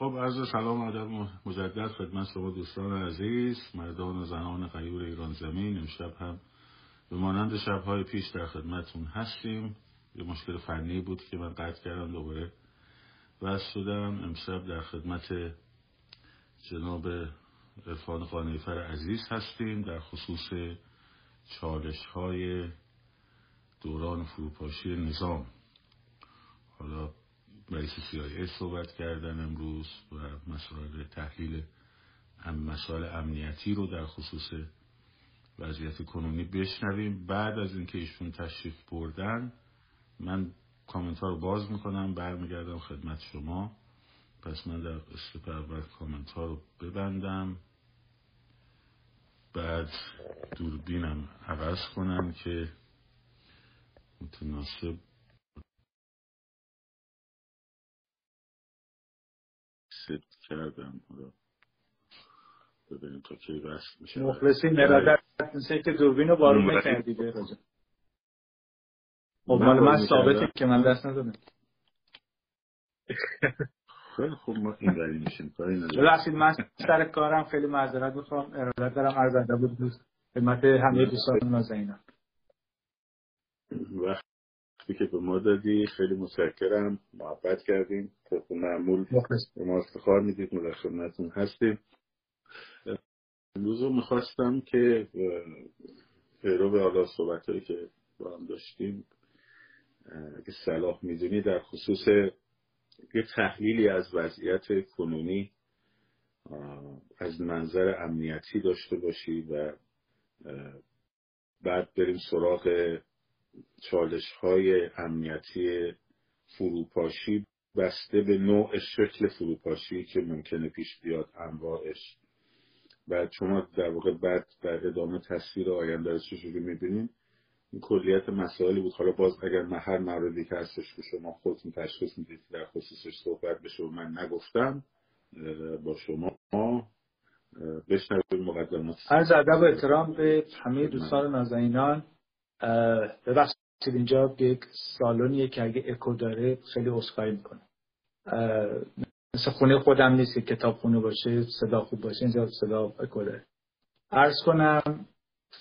خب عرض سلام ادب مجدد خدمت شما دوستان عزیز مردان و زنان غیور ایران زمین. امشب هم به مانند شبهای پیش در خدمتون هستیم. یه مشکل فنی بود که من قطع کردم دوباره وز شدم. امشب در خدمت جناب عرفان قانیفر عزیز هستیم. در خصوص چالش های دوران فروپاشی نظام. حالا رئیس CIA صحبت کردن امروز و مسائل تحلیل مسائل امنیتی رو در خصوص وضعیت کنونی بشنویم. بعد از اینکه ایشون تشریف بردن من کامنت رو باز می‌کنم برمیگردم خدمت شما. پس من در اسلپ اول کامنت ها رو ببندم. بعد دوربینم عوض کنم که متناسب ست کردم. حالا ببینیم تا کی وصل میشه. مخلصی مرادت مثل که دوربین رو بارون به رجا خب مال من ثابته که من دست ندادم. خیلی خوب ما این بری میشیم. کاری نداریم. ببخشید من سر کارم خیلی معذرت می‌خوام. ارادت دارم عرض ادب بود دوست خدمت همه دوستان نازنینم. وقتی که به ما دادی خیلی متشکرم. محبت کردیم. طبق معمول به ما افتخار می‌دید. ما در خدمتتون هستیم. امروز رو می‌خواستم که پیرو به حالا صحبت هایی که با هم داشتیم اگه صلاح می‌دونی در خصوص یه تحلیلی از وضعیت کنونی از منظر امنیتی داشته باشی و بعد بریم سراغ چالش های امنیتی فروپاشی بسته به نوع شکل فروپاشی که ممکنه پیش بیاد انواعش. بعد شما در واقع بعد در ادامه تصویر آینده رو چجوری می‌بینیم این کلیت مسائلی بود. حالا باز اگر هر موردی که هستش که شما خودتون تشخیص می‌دید در خصوصش صحبت بشه و من نگفتم با شما بشنوید مقدمات. عرض ادب و احترام به همه دوستان نازنینان. ببخشید اینجا یک سالونیه که اگه اکو داره خیلی اسخایی می‌کنه. مثل خونه خودم نیست که کتاب خونه باشه صدا خوب باشه اینجا صدا اکو داره. عرض کنم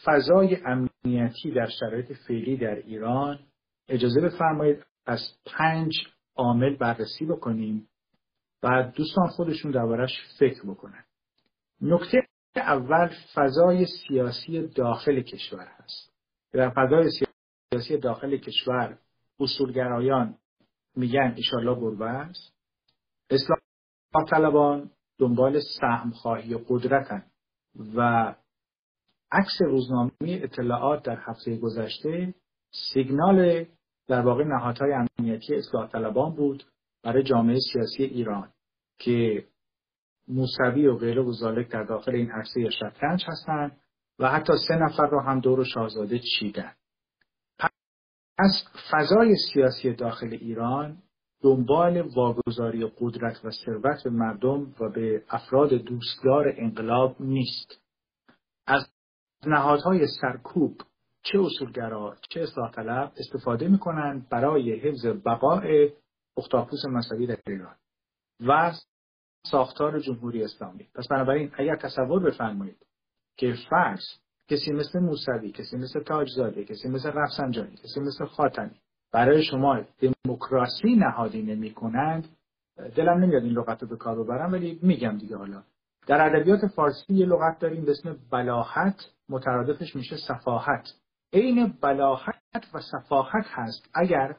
فضای امنیتی در شرایط فعلی در ایران اجازه بفرمایید از پنج عامل بررسی بکنیم و دوستان خودشون دربارش فکر بکنن. نکته اول فضای سیاسی داخل کشور هست. در فضای سیاسی داخل کشور اصولگرایان میگن ایشالله گربه است. اصلاح طلبان دنبال سهم خواهی قدرتن و عکس روزنامه اطلاعات در هفته گذشته سیگنال در واقع نهادهای امنیتی اصلاح طلبان بود برای جامعه سیاسی ایران که موسوی و غیره و در داخل این عرصه شطرنج هستند و حتی سه نفر را هم دور شاهزاده چیدن. پس فضای سیاسی داخل ایران دنبال واگذاری قدرت و ثروت به مردم و به افراد دوستدار انقلاب نیست. از نهادهای سرکوب چه اصولگرا چه اصلاح طلب استفاده می‌کنند برای حفظ بقای اختاپوس مذهبی در ایران و ساختار جمهوری اسلامی. پس بنابراین اگر تصور بفرمایید که فرض کسی مثل موسوی کسی مثل تاجزاده کسی مثل رفسنجانی کسی مثل خاتمی برای شما دموکراسی نهادی نمی کنند دلم نمیاد این لغت رو به کار ببرم ولی میگم دیگه حالا. در ادبیات فارسی یه لغت داریم به اسم بلاحت مترادفش میشه صفاحت. عین بلاحت و صفاحت هست اگر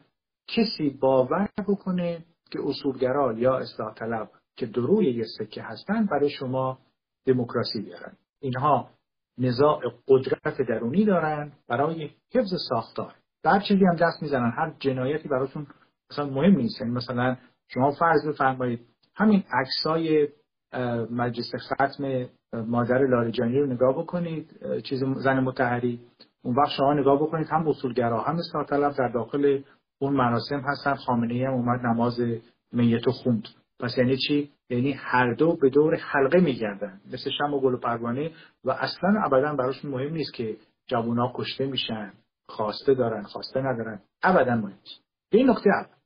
کسی باور بکنه که اصولگرا یا اصلاح طلب که دروی یه سکه هستند برای شما دموکراسی بیارن. اینها نزاع قدرت درونی دارن برای حفظ ساختار. در چیزی هم دست می‌زنن هر جنایتی براشون مثلا مهم نیست. یعنی مثلا شما فرض بفرمایید همین عکسای مجلس ختم مادر لارجانی رو نگاه بکنید چیز زن متحری. اون وقت شما نگاه بکنید هم اصولگرا هم اصلاح طلب در داخل اون مراسم هستن خامنه هم اومد نماز میتو خوند. پس یعنی چی؟ یعنی هر دو به دور حلقه میگردن مثل شم و گل و پروانه و اصلا ابدا براشون مهم نیست که جوونا کشته میشن خواسته دارن خواسته ندارن. ابدا مهم نیست. این نکته اول.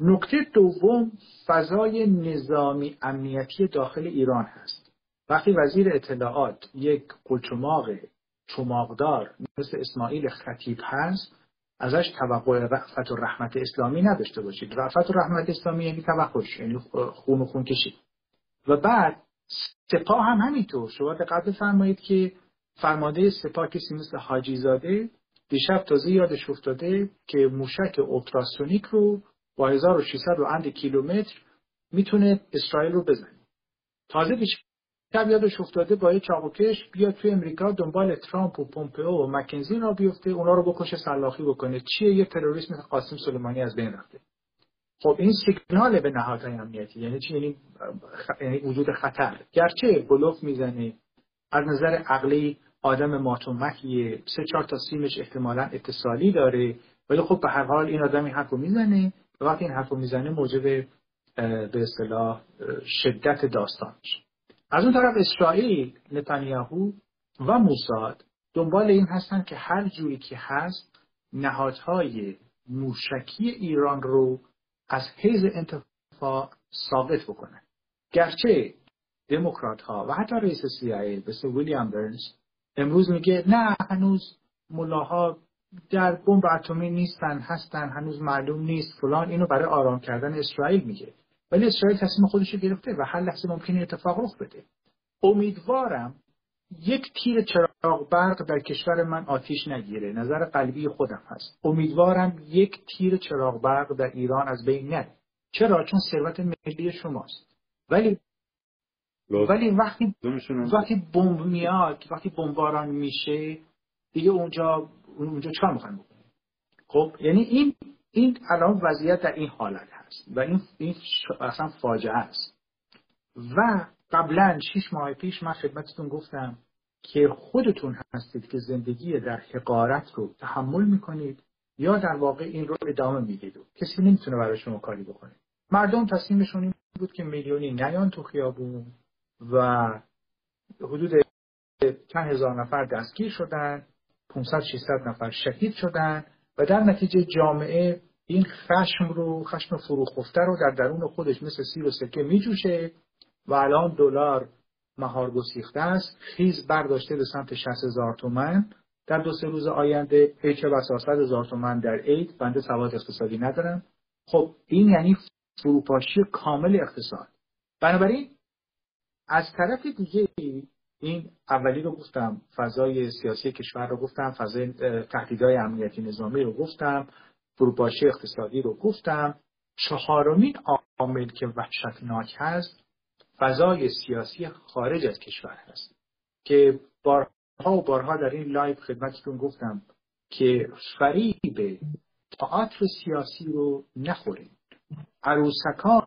نکته دوم فضای نظامی امنیتی داخل ایران هست. وقتی وزیر اطلاعات یک قلچماق چماقدار مثل اسماعیل خطیب هست ازش توقع رفت و رحمت اسلامی نداشته باشید. رفت و رحمت اسلامی یعنی توقعش یعنی خون و خون کشید و بعد سپاه هم همینطور. شما دقت فرمایید که فرمانده سپاه کسی مثل حاجی زاده دیشب تازه یادش افتاده که موشک اولتراسونیک رو با 1600 و اند کیلومتر می‌تونه اسرائیل رو بزنه. تازه دیشب یادش افتاده با یه چاقوکش بیاد توی امریکا دنبال ترامپ و پومپئو و مکنزی را بیفته اونا رو بکشه سلاخی بکنه. چیه؟ یه تروریسم قاسم سلیمانی از بین رفته. خب این سیگنال به نهادهای امنیتی یعنی چی؟ یعنی, یعنی وجود خطر. گرچه بلوف می‌زنه از نظر عقلی آدم ماتومکیه. سه چهار تا سیمش احتمالا اتصالی داره ولی خب به هر حال این آدم این حرف می‌زنه. وقتی این حرف می‌زنه موجب به اصطلاح شدت داستانش. از اون طرف اسرائیل نتانیاهو و موساد دنبال این هستن که هر جوری که هست نهادهای موشکی ایران رو از حیز انتفاع ثابت بکنن. گرچه دموکرات ها و حتی رئیس CIA مثل ویلیام برنز امروز میگه نه هنوز ملاها در بمب اتمی نیستن هستن هنوز معلوم نیست فلان اینو برای آرام کردن اسرائیل میگه. ولی اسرائیل تصمیم خودش رو گرفته و هر لحظه ممکنه اتفاق رخ بده. امیدوارم یک تیر چراغ برق در کشور من آتیش نگیره. نظر قلبی خودم هست. امیدوارم یک تیر چراغ برق در ایران از بین نره. چرا؟ چون ثروت ملی شماست. ولی ولی وقتی وقتی بمب میاد وقتی بمباران میشه دیگه اونجا اونجا چیکار می‌خوایم بکنیم؟ خب یعنی این این الان وضعیت در این حالت هست و این این اصلا فاجعه است. و قبلا شیش ماه پیش من خدمتتون گفتم که خودتون هستید که زندگی در حقارت رو تحمل می‌کنید یا در واقع این رو ادامه می‌دید. کسی نمی‌تونه برای شما کاری بکنه. مردم تصمیمشون این بود که میلیونی نیان تو خیابون و حدود چند هزار نفر دستگیر شدن 500 600 نفر شهید شدن و در نتیجه جامعه این خشم رو خشم فروخفته رو در درون خودش مثل سیر و سکه میجوشه و الان دلار مهار گسیخته است. خیز برداشته به سمت 60 هزار تومن. در دو سه روز آینده پیچ و 100 هزار تومن در عید. بنده سواد اقتصادی ندارم. خب این یعنی فروپاشی کامل اقتصاد. بنابراین از طرف دیگه این اولی رو گفتم فضای سیاسی کشور رو گفتم فضای تهدیدهای امنیتی نظامی رو گفتم. فروپاشی اقتصادی رو گفتم چهارمین عامل که وحشتناک هست فضای سیاسی خارج از کشور هست. که بارها و بارها در این live خدمتتون گفتم که فریب تئاتر سیاسی رو نخورید. عروسکان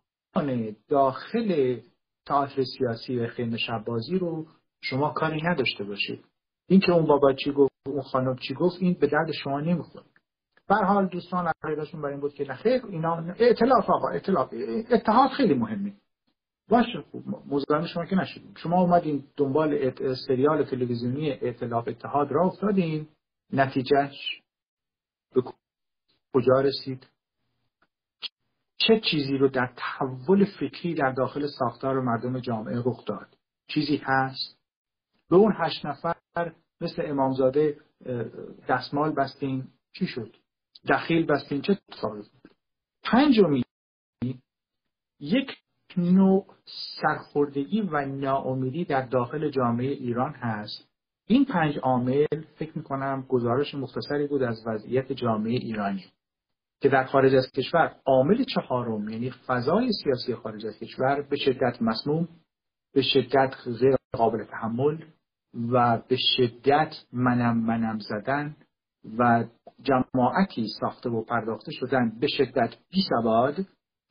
داخل تئاتر سیاسی و خیمه شب‌بازی رو شما کاری نداشته باشید. اینکه اون بابا چی گفت اون خانم چی گفت این به درد شما نمی‌خوره. به هر حال دوستان عقیدهشون برای این بود که نخیر اینا ائتلاف آقا ائتلاف اتحاد خیلی مهمه. باشه خوب. مزاحم شما که نشدیم. شما اومدین دنبال سریال تلویزیونی ائتلاف اتحاد را افتادین. نتیجهش به کجا رسید؟ چه چیزی رو در تحول فکری در داخل ساختار مردم جامعه رخ داد؟ چیزی هست؟ به اون هشت نفر مثل امامزاده دستمال بستین. چی شد؟ دخیل بستین چه اتفاقی پنجمی یک نوع سرخوردگی و ناامیدی در داخل جامعه ایران هست. این پنج عامل فکر می‌کنم گزارش مختصری بود از وضعیت جامعه ایرانی که در خارج از کشور عامل چهارم یعنی فضای سیاسی خارج از کشور به شدت مسموم به شدت غیر قابل تحمل و به شدت منم منم زدن و جماعتی ساخته و پرداخته شدن به شدت بی سواد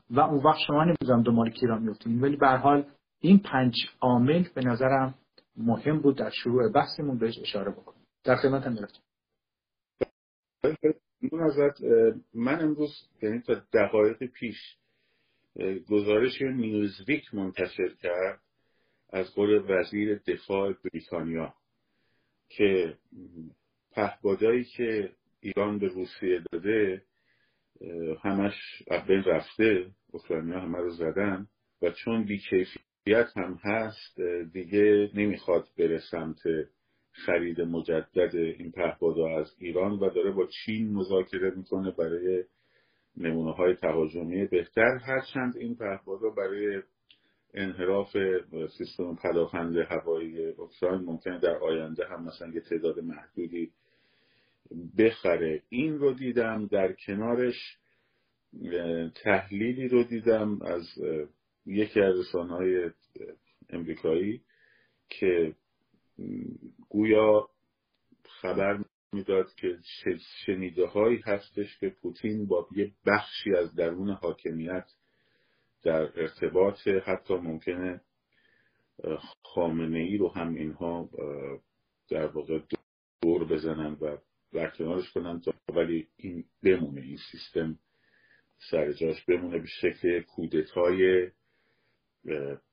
و اون وقت شما نمی‌دونم دنبال کی را میفتیم ولی به حال این پنج عامل به نظرم مهم بود در شروع بحثمون بهش اشاره بکنیم. در خدمت هم ازت من امروز یعنی تا دقایق پیش گزارش نیوزویک منتشر کرد از قول وزیر دفاع بریتانیا که پهبادایی که ایران به روسیه داده همش بین رفته اوکراینیا همه رو زدن و چون بیکیفیت هم هست دیگه نمی‌خواد بره سمت خرید مجدد این پهپادها از ایران و داره با چین مذاکره می‌کنه برای نمونه های تهاجمی. بهتر هرچند این پهپادها برای انحراف سیستم پدافند هوایی اوکراین ممکنه در آینده هم مثلا یه تعداد محدودی بخره. این رو دیدم در کنارش تحلیلی رو دیدم از یکی از رسانه‌های امریکایی که گویا خبر می‌داد که شنیده هایی هستش که پوتین با یه بخشی از درون حاکمیت در ارتباط حتی ممکنه خامنه ای رو هم اینها در واقع دور بزنن و برکنارش کنن تا ولی این بمونه این سیستم سر جاش بمونه به شکل کودتای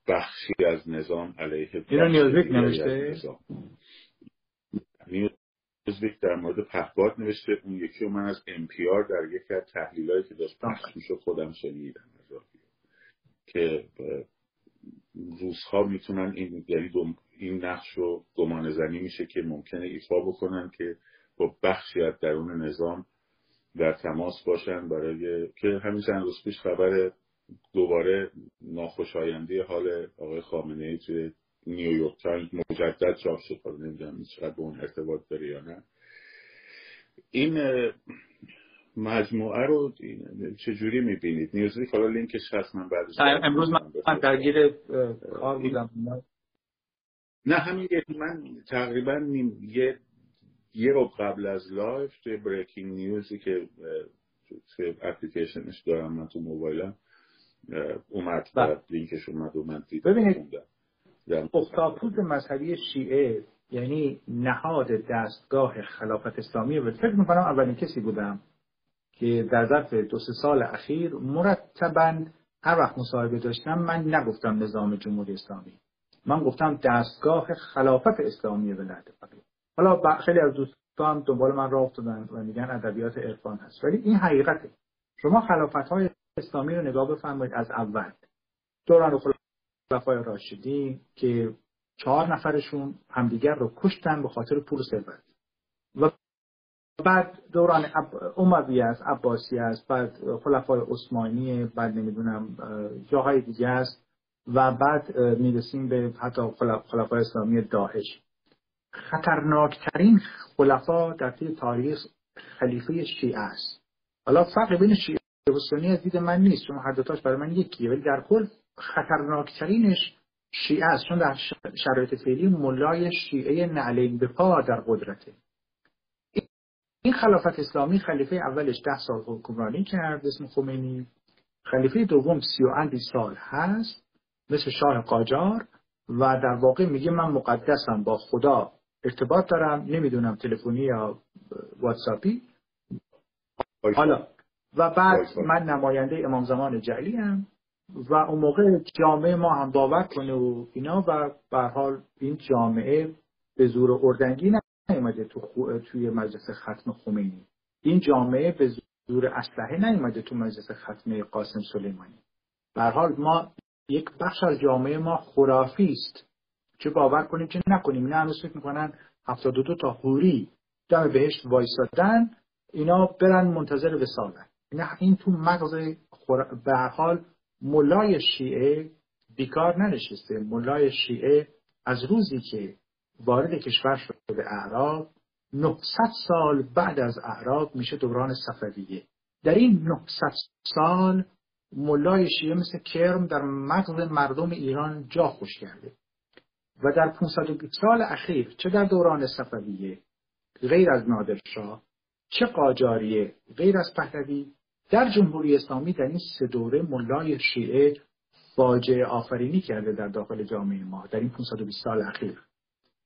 بخشی از نظام علیه اینو نیوزویک نوشته؟ نیوزویک در مورد پهباد نوشته اون یکی رو من از امپیار در یکی از تحلیلایی که داشت پخش خودم شنیدم که روزها می‌تونن این یعنی این نقش رو گمان زنی میشه که ممکنه ایفا بکنن که با بخشی از درون نظام در تماس باشن برای که همین چند روز پیش خبر دوباره ناخوشایندی حال آقای خامنه ای توی نیویورک تایمز مجدد چاپ شد. حالا نمی‌دونم چقدر به اون ارتباط داره یا نه. این مجموعه رو چجوری می‌بینید؟ نیوزویک حالا لینکش هست من بعدش امروز من درگیر کار بودم. نه همین من تقریبا یه یه رو قبل از live توی breaking news ی که توی اپلیکیشنش دارم من تو موبایلم اومد و بله. لینکش اومد و من دیدم. ببینید اختاپوس مذهبی شیعه یعنی نهاد دستگاه خلافت اسلامی و فکر می‌کنم اولین کسی بودم که در ظرف دو سه سال اخیر مرتبا هر وقت مصاحبه داشتم من نگفتم نظام جمهوری اسلامی. من گفتم دستگاه خلافت اسلامی ولایت فقیه حالا خیلی از دوستان دنبال من راه افتادن و میگن ادبیات عرفان هست. ولی این حقیقته. شما خلافت های اسلامی رو نگاه بفرمایید از اول. دوران خلفای راشدین که چهار نفرشون همدیگر رو کشتن به خاطر پول ثروت. و بعد دوران اموی است عباسی است بعد خلفای عثمانی بعد نمی‌دونم جاهای دیگه است و بعد می‌رسیم به حتی خلفای اسلامی داعش. خطرناکترین خلفا در طول تاریخ خلیفه شیعه است. حالا فرق بین شیعه و سنی از دید من نیست چون هر دوتاش برای من یکیه. ولی در کل خطرناکترینش شیعه است چون در شرایط فعلی ملای شیعه نعلین به پا در قدرته. این خلافت اسلامی خلیفه اولش ده سال حکمرانی کرد اسم خمینی. خلیفه دوم سی و سال هست مثل شاه قاجار و در واقع میگه من مقدسم با خدا. ارتباط دارم نمی‌دونم تلفنی یا واتساپی. حالا. و بعد من نماینده امام زمان جعلی هم و اون موقع جامعه ما هم باور کنه و اینا و به حال این جامعه به زور اردنگی نیومده تو توی مجلس ختم خمینی. این جامعه به زور اسلحه نیومده تو مجلس ختم قاسم سلیمانی. به حال ما یک بخش از جامعه ما خرافی است. چه باور کنیم چه نکنیم. اینا هنوز فکر می‌کنن 72 تا حوری دم بهشت وایسادن اینا برن منتظر وسالن اینا این تو مغز به حال ملای شیعه بیکار ننشسته. ملای شیعه از روزی که وارد کشور شده به اعراب 900 سال بعد از اعراب میشه دوران صفویه. در این 900 سال ملای شیعه مثل کرم در مغز مردم ایران جا خوش کرده. و در 520 سال اخیر چه در دوران صفویه غیر از نادرشاه چه قاجاریه غیر از پهلوی در جمهوری اسلامی در این سه دوره ملای شیعه فاجعه آفرینی کرده در داخل جامعه ما در این 520 سال اخیر.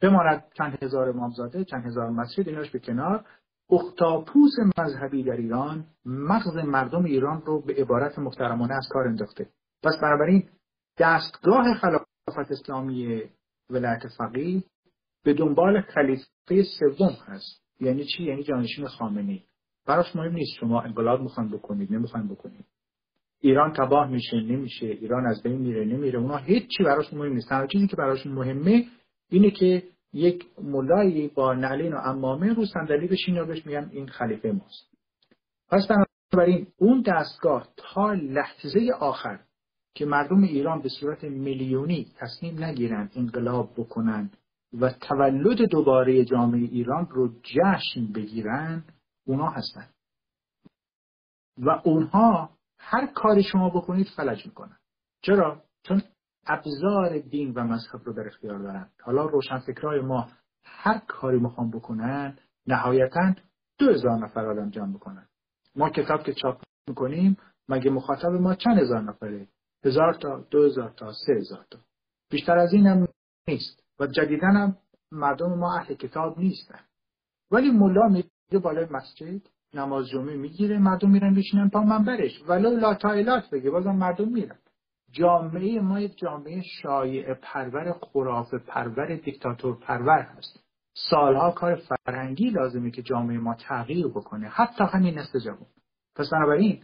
بماند چند هزار امامزاده چند هزار مسجد ایناش به کنار. اختاپوس مذهبی در ایران مغز مردم ایران رو به عبارت محترمانه از کار انداخته. پس بنابراین دستگاه خلافت اسلامی ولایت فقیه به دنبال خلیفه سوم هست. یعنی چی؟ یعنی جانشین خامنه براش مهم نیست شما انقلاب می‌خوان بکنید نمی‌خوان بکنید. ایران تباه میشه نمیشه. ایران از بین میره نمیره. اونا هیچی براش مهم نیست. تنها چیزی که براشون مهمه اینه که یک ملایی با نعلین و امامه رو صندلی بشین و بهش میگن این خلیفه ماست. پس بنابراین اون دستگاه تا لحظه آخر که مردم ایران به صورت میلیونی تصمیم نگیرن انقلاب بکنن و تولد دوباره جامعه ایران رو جشن بگیرن اونا هستن. و اونها هر کاری شما بکنید فلج می‌کنن. چرا؟ چون ابزار دین و مذهب رو در اختیار دارن. حالا روشنفکرای ما هر کاری می‌خوان بکنن نهایتا دو هزار نفر آدم جمع بکنن ما کتاب که چاپ می‌کنیم مگه مخاطب ما چند هزار نفره؟ هزار تا دو هزار تا سه هزار تا. بیشتر از این هم نیست و جدیدن هم مردم ما اهل کتاب نیستن. ولی ملا میره بالای مسجد نماز جمعه می‌گیره مردم میرن بشینن تا منبرش. ولو لا تایلات بگه بازم مردم میرن. جامعه ما یک جامعه شایع پرور خرافه پرور دیکتاتور پرور هست. سالها کار فرهنگی لازمه که جامعه ما تغییر بکنه. حتی همین نسل جوان. پس بنابراین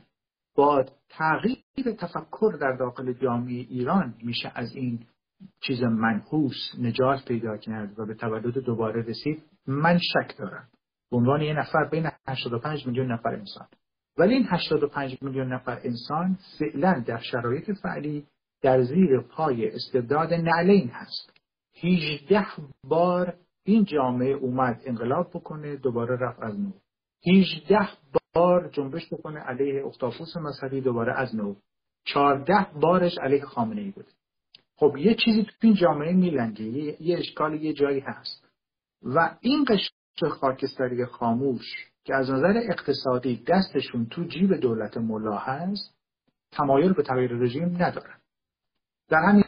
با تغییر تفکر در داخل جامعه ایران میشه از این چیز منحوس نجات پیدا کرد و به تولد دوباره رسید. من شک دارم. به عنوان یه نفر بین 85 میلیون نفر انسان. ولی این 85 میلیون نفر انسان فعلا در شرایط فعلی در زیر پای استبداد نعلین هست. 18 بار این جامعه اومد انقلاب بکنه دوباره رفت از نو. 18 بار جنبش بکنه علیه اختاپوس مذهبی دوباره از نو. 14 بارش علیه خامنه ای بود خب یه چیزی تو این جامعه میلنگه. یه, اشکال یه جایی هست. و این قشر خاکستری خاموش که از نظر اقتصادی دستشون تو جیب دولت ملا هست تمایل به تغییر رژیم ندارن در همین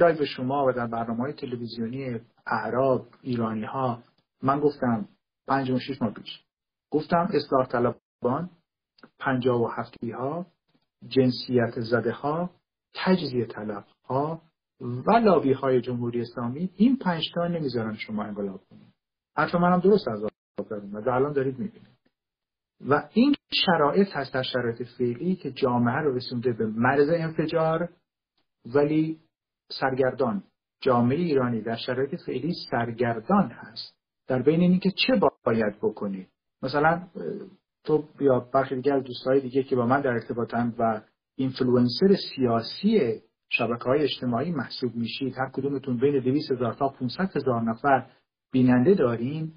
live شما و در برنامه های تلویزیونی اعراب ایرانی ها من گفتم پنج و شیش ماه پیش. گفتم اصلاح طلبان پنجاه و هفتی ها جنسیت زده ها تجزیه طلب ها و لابی های جمهوری اسلامی این پنج تا نمی‌ذارن شما انقلاب کنید حتی منم درست از دارم و الان دارید می‌بینید. و این شرایط هست در شرایط فعلی که جامعه رو رسونده به مرز انفجار ولی سرگردان. جامعه ایرانی در شرایط فعلی سرگردان هست. در بین اینکه چه باید بکنی؟ مثلا تو یا برخی دیگر دوستای دیگه که با من در ارتباطن و اینفلوئنسر سیاسی شبکه های اجتماعی محسوب میشید هر کدومتون بین 200 هزار تا 500 هزار نفر بیننده دارین.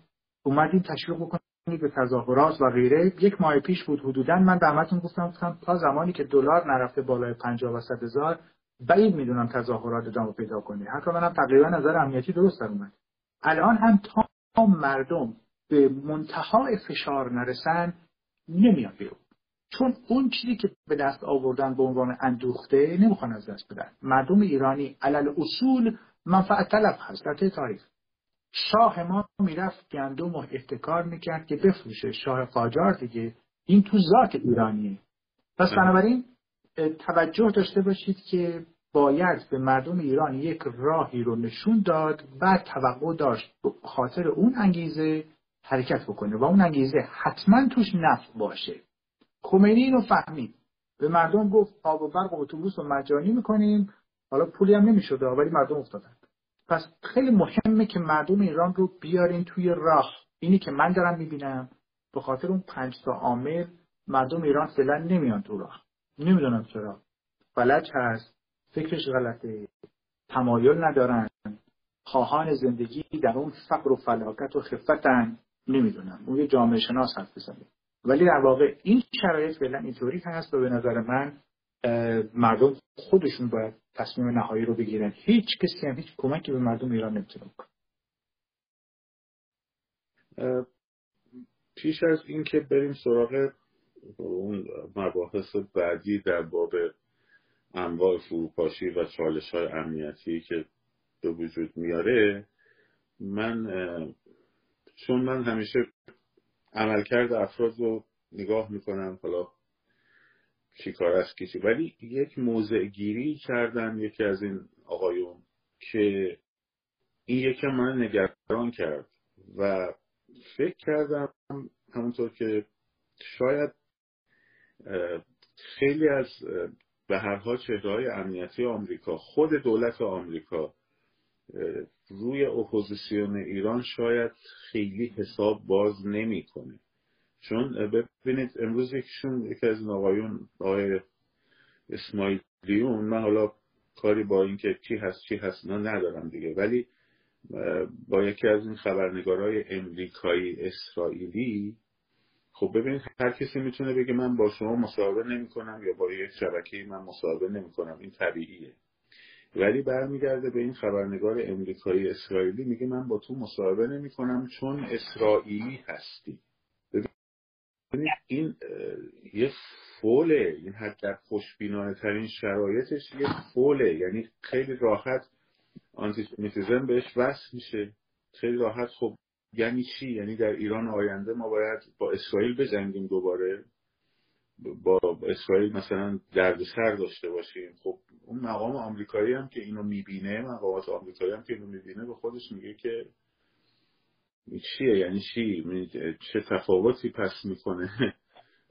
اومدین تشویق بکنید به تظاهرات و غیره. یک ماه پیش بود حدودا. من به همتون گفتم گفتم تا زمانی که دلار نرفته بالای 50 و 100 هزار بعید می‌دونم تظاهرات ادامه پیدا کنه. حتی منم تقریبا نظر امنیتی درست در اومد. الان هم تا مردم به منتهای فشار نرسن نمیاد بیرون. چون اون چیزی که به دست آوردن به عنوان اندوخته نمی‌خوان از دست بدن. مردم ایرانی علل اصول منفعت طلب هست در طی تاریخ. شاه ما می‌رفت گندم و احتکار می‌کرد که بفروشه. شاه قاجار دیگه این تو ذات ایرانیه. پس بنابراین توجه داشته باشید که باید به مردم ایران یک راهی رو نشون داد و توقع داشت به خاطر اون انگیزه حرکت بکنه و اون انگیزه حتما توش نفع باشه. خمینی اینو فهمید. به مردم گفت آب و برق و اتوبوس رو مجانی می‌کنیم. حالا پولی هم نمی‌شد ولی مردم افتادن. پس خیلی مهمه که مردم ایران رو بیارین توی راه. اینی که من دارم می‌بینم. به خاطر اون پنج تا عامل مردم ایران فعلا نمیان تو راه. نمی‌دونم چرا. فلج هست. فکرش غلطه. تمایل ندارن. خواهان زندگی در اون فقر و فلاکت و خفتن. نمی‌دونم. اون یه جامعه شناس حرف بزنه. ولی در واقع این شرایط فعلا اینطوری هست و به نظر من مردم خودشون باید تصمیم نهایی رو بگیرن. هیچ کسی هم هیچ کمکی به مردم ایران نمی‌تونه بکنه. پیش از اینکه بریم سراغ اون مباحث بعدی در باب انواع فروپاشی و چالش های امنیتی که به وجود میاره من چون من همیشه عملکرد افراد رو نگاه می‌کنم حالا چی کار است کسی ولی یک موضع گیری کردن یکی از این آقایون که این یکم من نگران کرد و فکر کردم همونطور که شاید خیلی از به هر حال چهرهای امنیتی آمریکا خود دولت آمریکا روی اپوزیسیون ایران شاید خیلی حساب باز نمی‌کنه. چون ببینید امروز یکیشون یکی از این آقایون آقای اسماعیلیون من حالا کاری با اینکه کی هست چی هست نه ندارم دیگه. ولی با یکی از این خبرنگارای امریکایی اسرائیلی خب ببینید هر کسی می‌تونه بگه من با شما مصاحبه نمی کنم یا با یک شبکه من مصاحبه نمی کنم این طبیعیه. ولی برمیگرده به این خبرنگار امریکایی اسرائیلی میگه من با تو مصاحبه نمی کنم چون اسرائیلی هستی. ببینید این یه فوله. این حتی در خوشبینانه ترین شرایطش یه فوله. یعنی خیلی راحت آنتیسمیتیزم بهش وصل میشه. خیلی راحت خب یعنی چی؟ یعنی در ایران آینده ما باید با اسرائیل بجنگیم دوباره. با اسرائیل مثلا دردسر داشته باشیم. خب اون مقام آمریکایی هم که اینو می‌بینه مقامات آمریکایی هم که اینو می‌بینه به خودش میگه که چیه؟ یعنی چی؟ چه تفاوتی پس می‌کنه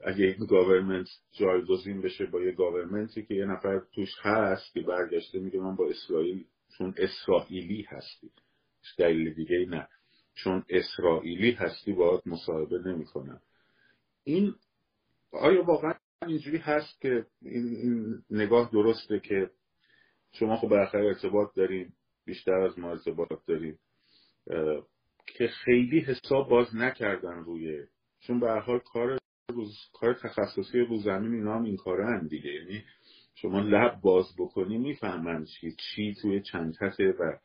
اگه این government جایگزین بشه با یه government ی که یه نفر توش هست که برگشته میگه من با اسرائیل چون اسرائیلی هستی. دلیل دیگه نه. چون اسرائیلی هستی باید مصاحبه نمی‌کنم این آیا واقعا اینجوری هست که این, نگاه درسته که شما خب بالاخره ارتباط داریم بیشتر از ما ارتباط داریم که خیلی حساب باز نکردن روی چون به حال کار روز کار تخصصی رو زمین اینا هم این کاره هم دیگه. یعنی شما لب باز بکنی می‌فهمن چی چی توی چندته و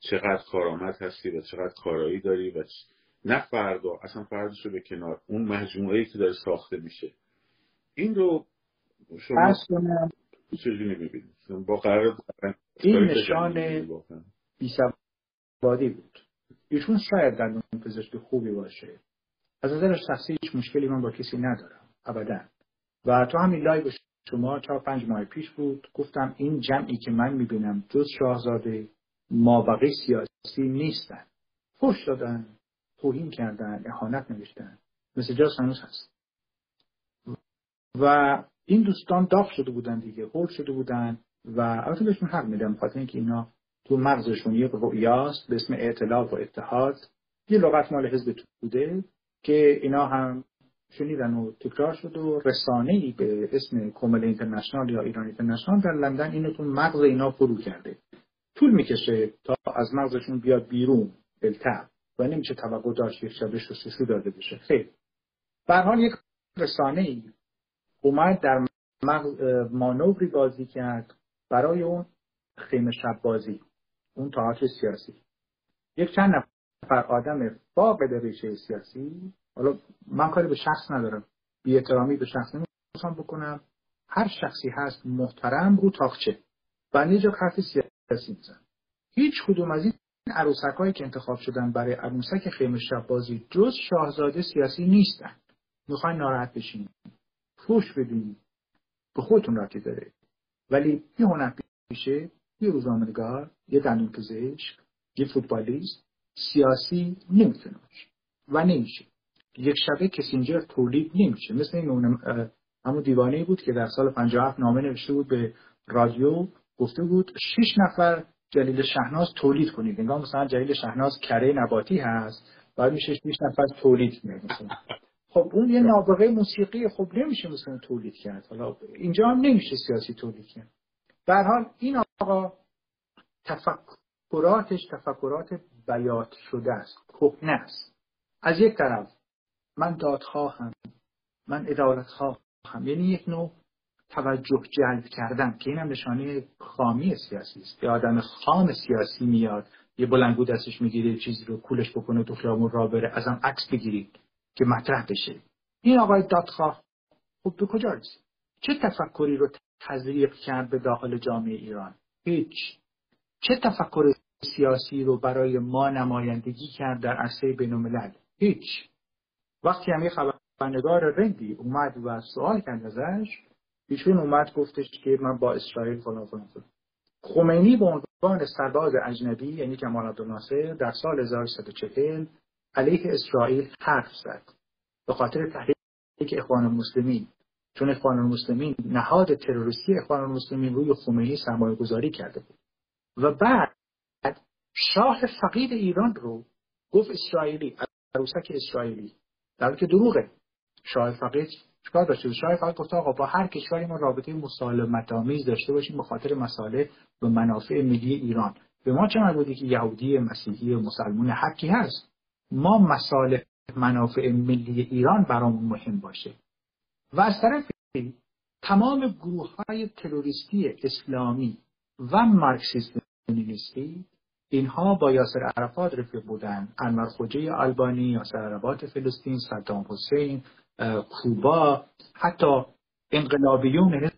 چقدر کارآمد هستی و چقدر کارایی داری و نه فردا اصلا فردش رو به کنار اون مجموعه که داره ساخته میشه. این رو شما چجوری می‌بینید. با قرار این نشان بیسوادی بود. ایشون شاید در پزشک خوبی باشه. از نظر شخصی هیچ مشکلی من با کسی ندارم. ابدا. و تو همین live شما چهار پنج ماه پیش بود. گفتم این جمعی که من می‌بینم جز شاهزاده مابقی سیاسی نیستن. فوش دادن توهین کردن اهانت نوشتن. مثل جاس هنوز هست. و این دوستان داغ شده بودن دیگه هول شده بودن و البته بهشون حق میدم خاطر اینکه اینا تو مغزشون یک رؤیاست به اسم اعتلاف و اتحاد. یه لغت مال حزب بوده که اینا هم شنیدن و تکرار شد و رسانه ای به اسم کومل اینترنشنال یا ایران اینترنشنال در لندن اینو تو مغز اینا فرو کرده. طول می‌کشه تا از مغزشون بیاد بیرون بلتر و نمیشه توقع داشت یک شبه شستشو داده بشه. خیلی حال یک رسانه ای اومد در مغز مانوری بازی کرد برای اون خیمه شب بازی اون تئاتر سیاسی. یک چند نفر آدم فاقد ریشه سیاسی. حالا من کاری به شخص ندارم. بی احترامی به شخص نمی‌خوام بکنم. هر شخصی هست محترم رو تاخچه و یه جا حرف سیاسی میزن هیچ کدوم از این عروسک هایی که انتخاب شدن برای عروسک خیمه شب بازی جز شاهزاده سیاسی نیستن. می‌خواین ناراحت بشین. فوش بدونید به خودتون راتی داره. ولی یه هنر پیشه یه روزنامه‌نگار یه دندون یه فوتبالیست سیاسی نمی‌تونه باشه و نمیشه. یک شبه کسینجر تولید نمیشه. مثل این همون دیوانه بود که در سال 57 نامه نوشته بود به رادیو گفته بود شش نفر جلیل شهناز تولید کنید. انگار مثلا جلیل شهناز کره نباتی هست. بعد میشه 6 نفر تولید کنید. خب اون یه نابغه موسیقی خب نمیشه مثلا تولید کرد. حالا اینجا هم نمیشه سیاسی تولید کرد. به حال این آقا تفکراتش تفکرات بیات شده است. کهنه است. از یک طرف من دادخواهم من ادالت خواهم یعنی یک نوع توجه جلب کردن که اینم نشانه خامی سیاسی است. یه آدم خام سیاسی میاد یه بلنگو دستش می‌گیره چیزی رو کولش بکنه تو خیابون را بره ازم عکس بگیرید. که مطرح بشه. این آقای دادخواه خب به کجا رسید چه تفکری رو تزریق کرد به داخل جامعه ایران؟ هیچ. چه تفکر سیاسی رو برای ما نمایندگی کرد در عرصه بینالملل؟ هیچ. وقتی هم یه خبرنگار رندی اومد و سوال کرد ازش ایشون اومد گفتش که من با اسرائیل فلان فلان خمینی به عنوان سرباز اجنبی یعنی کمال عبدالناصر در سال 1340 علیه اسرائیل حرف زد. به خاطر تحریک اخوان المسلمین. چون اخوان المسلمین نهاد تروریستی اخوان المسلمین روی خمینی سرمایه گذاری کرده بود. و بعد شاه فقید ایران رو گفت اسرائیلی عروسک اسرائیلی. در که دروغه. شاه فقید چیکار داشته شاه فقید گفت آقا با هر کشوری ما رابطه مسالمت آمیز داشته باشیم به خاطر مسائل و منافع ملی ایران. به ما چه مربوطه که یهودی مسیحی مسلمون حقی هست؟ ما مسائل منافع ملی ایران برامون مهم باشه. و از طرفی تمام گروه های تروریستی اسلامی و مارکسیست لنینیستی اینها با یاسر عرفات رفیق بودن. انور خوجه آلبانی یاسر عرفات فلسطین صدام حسین کوبا حتی انقلابیون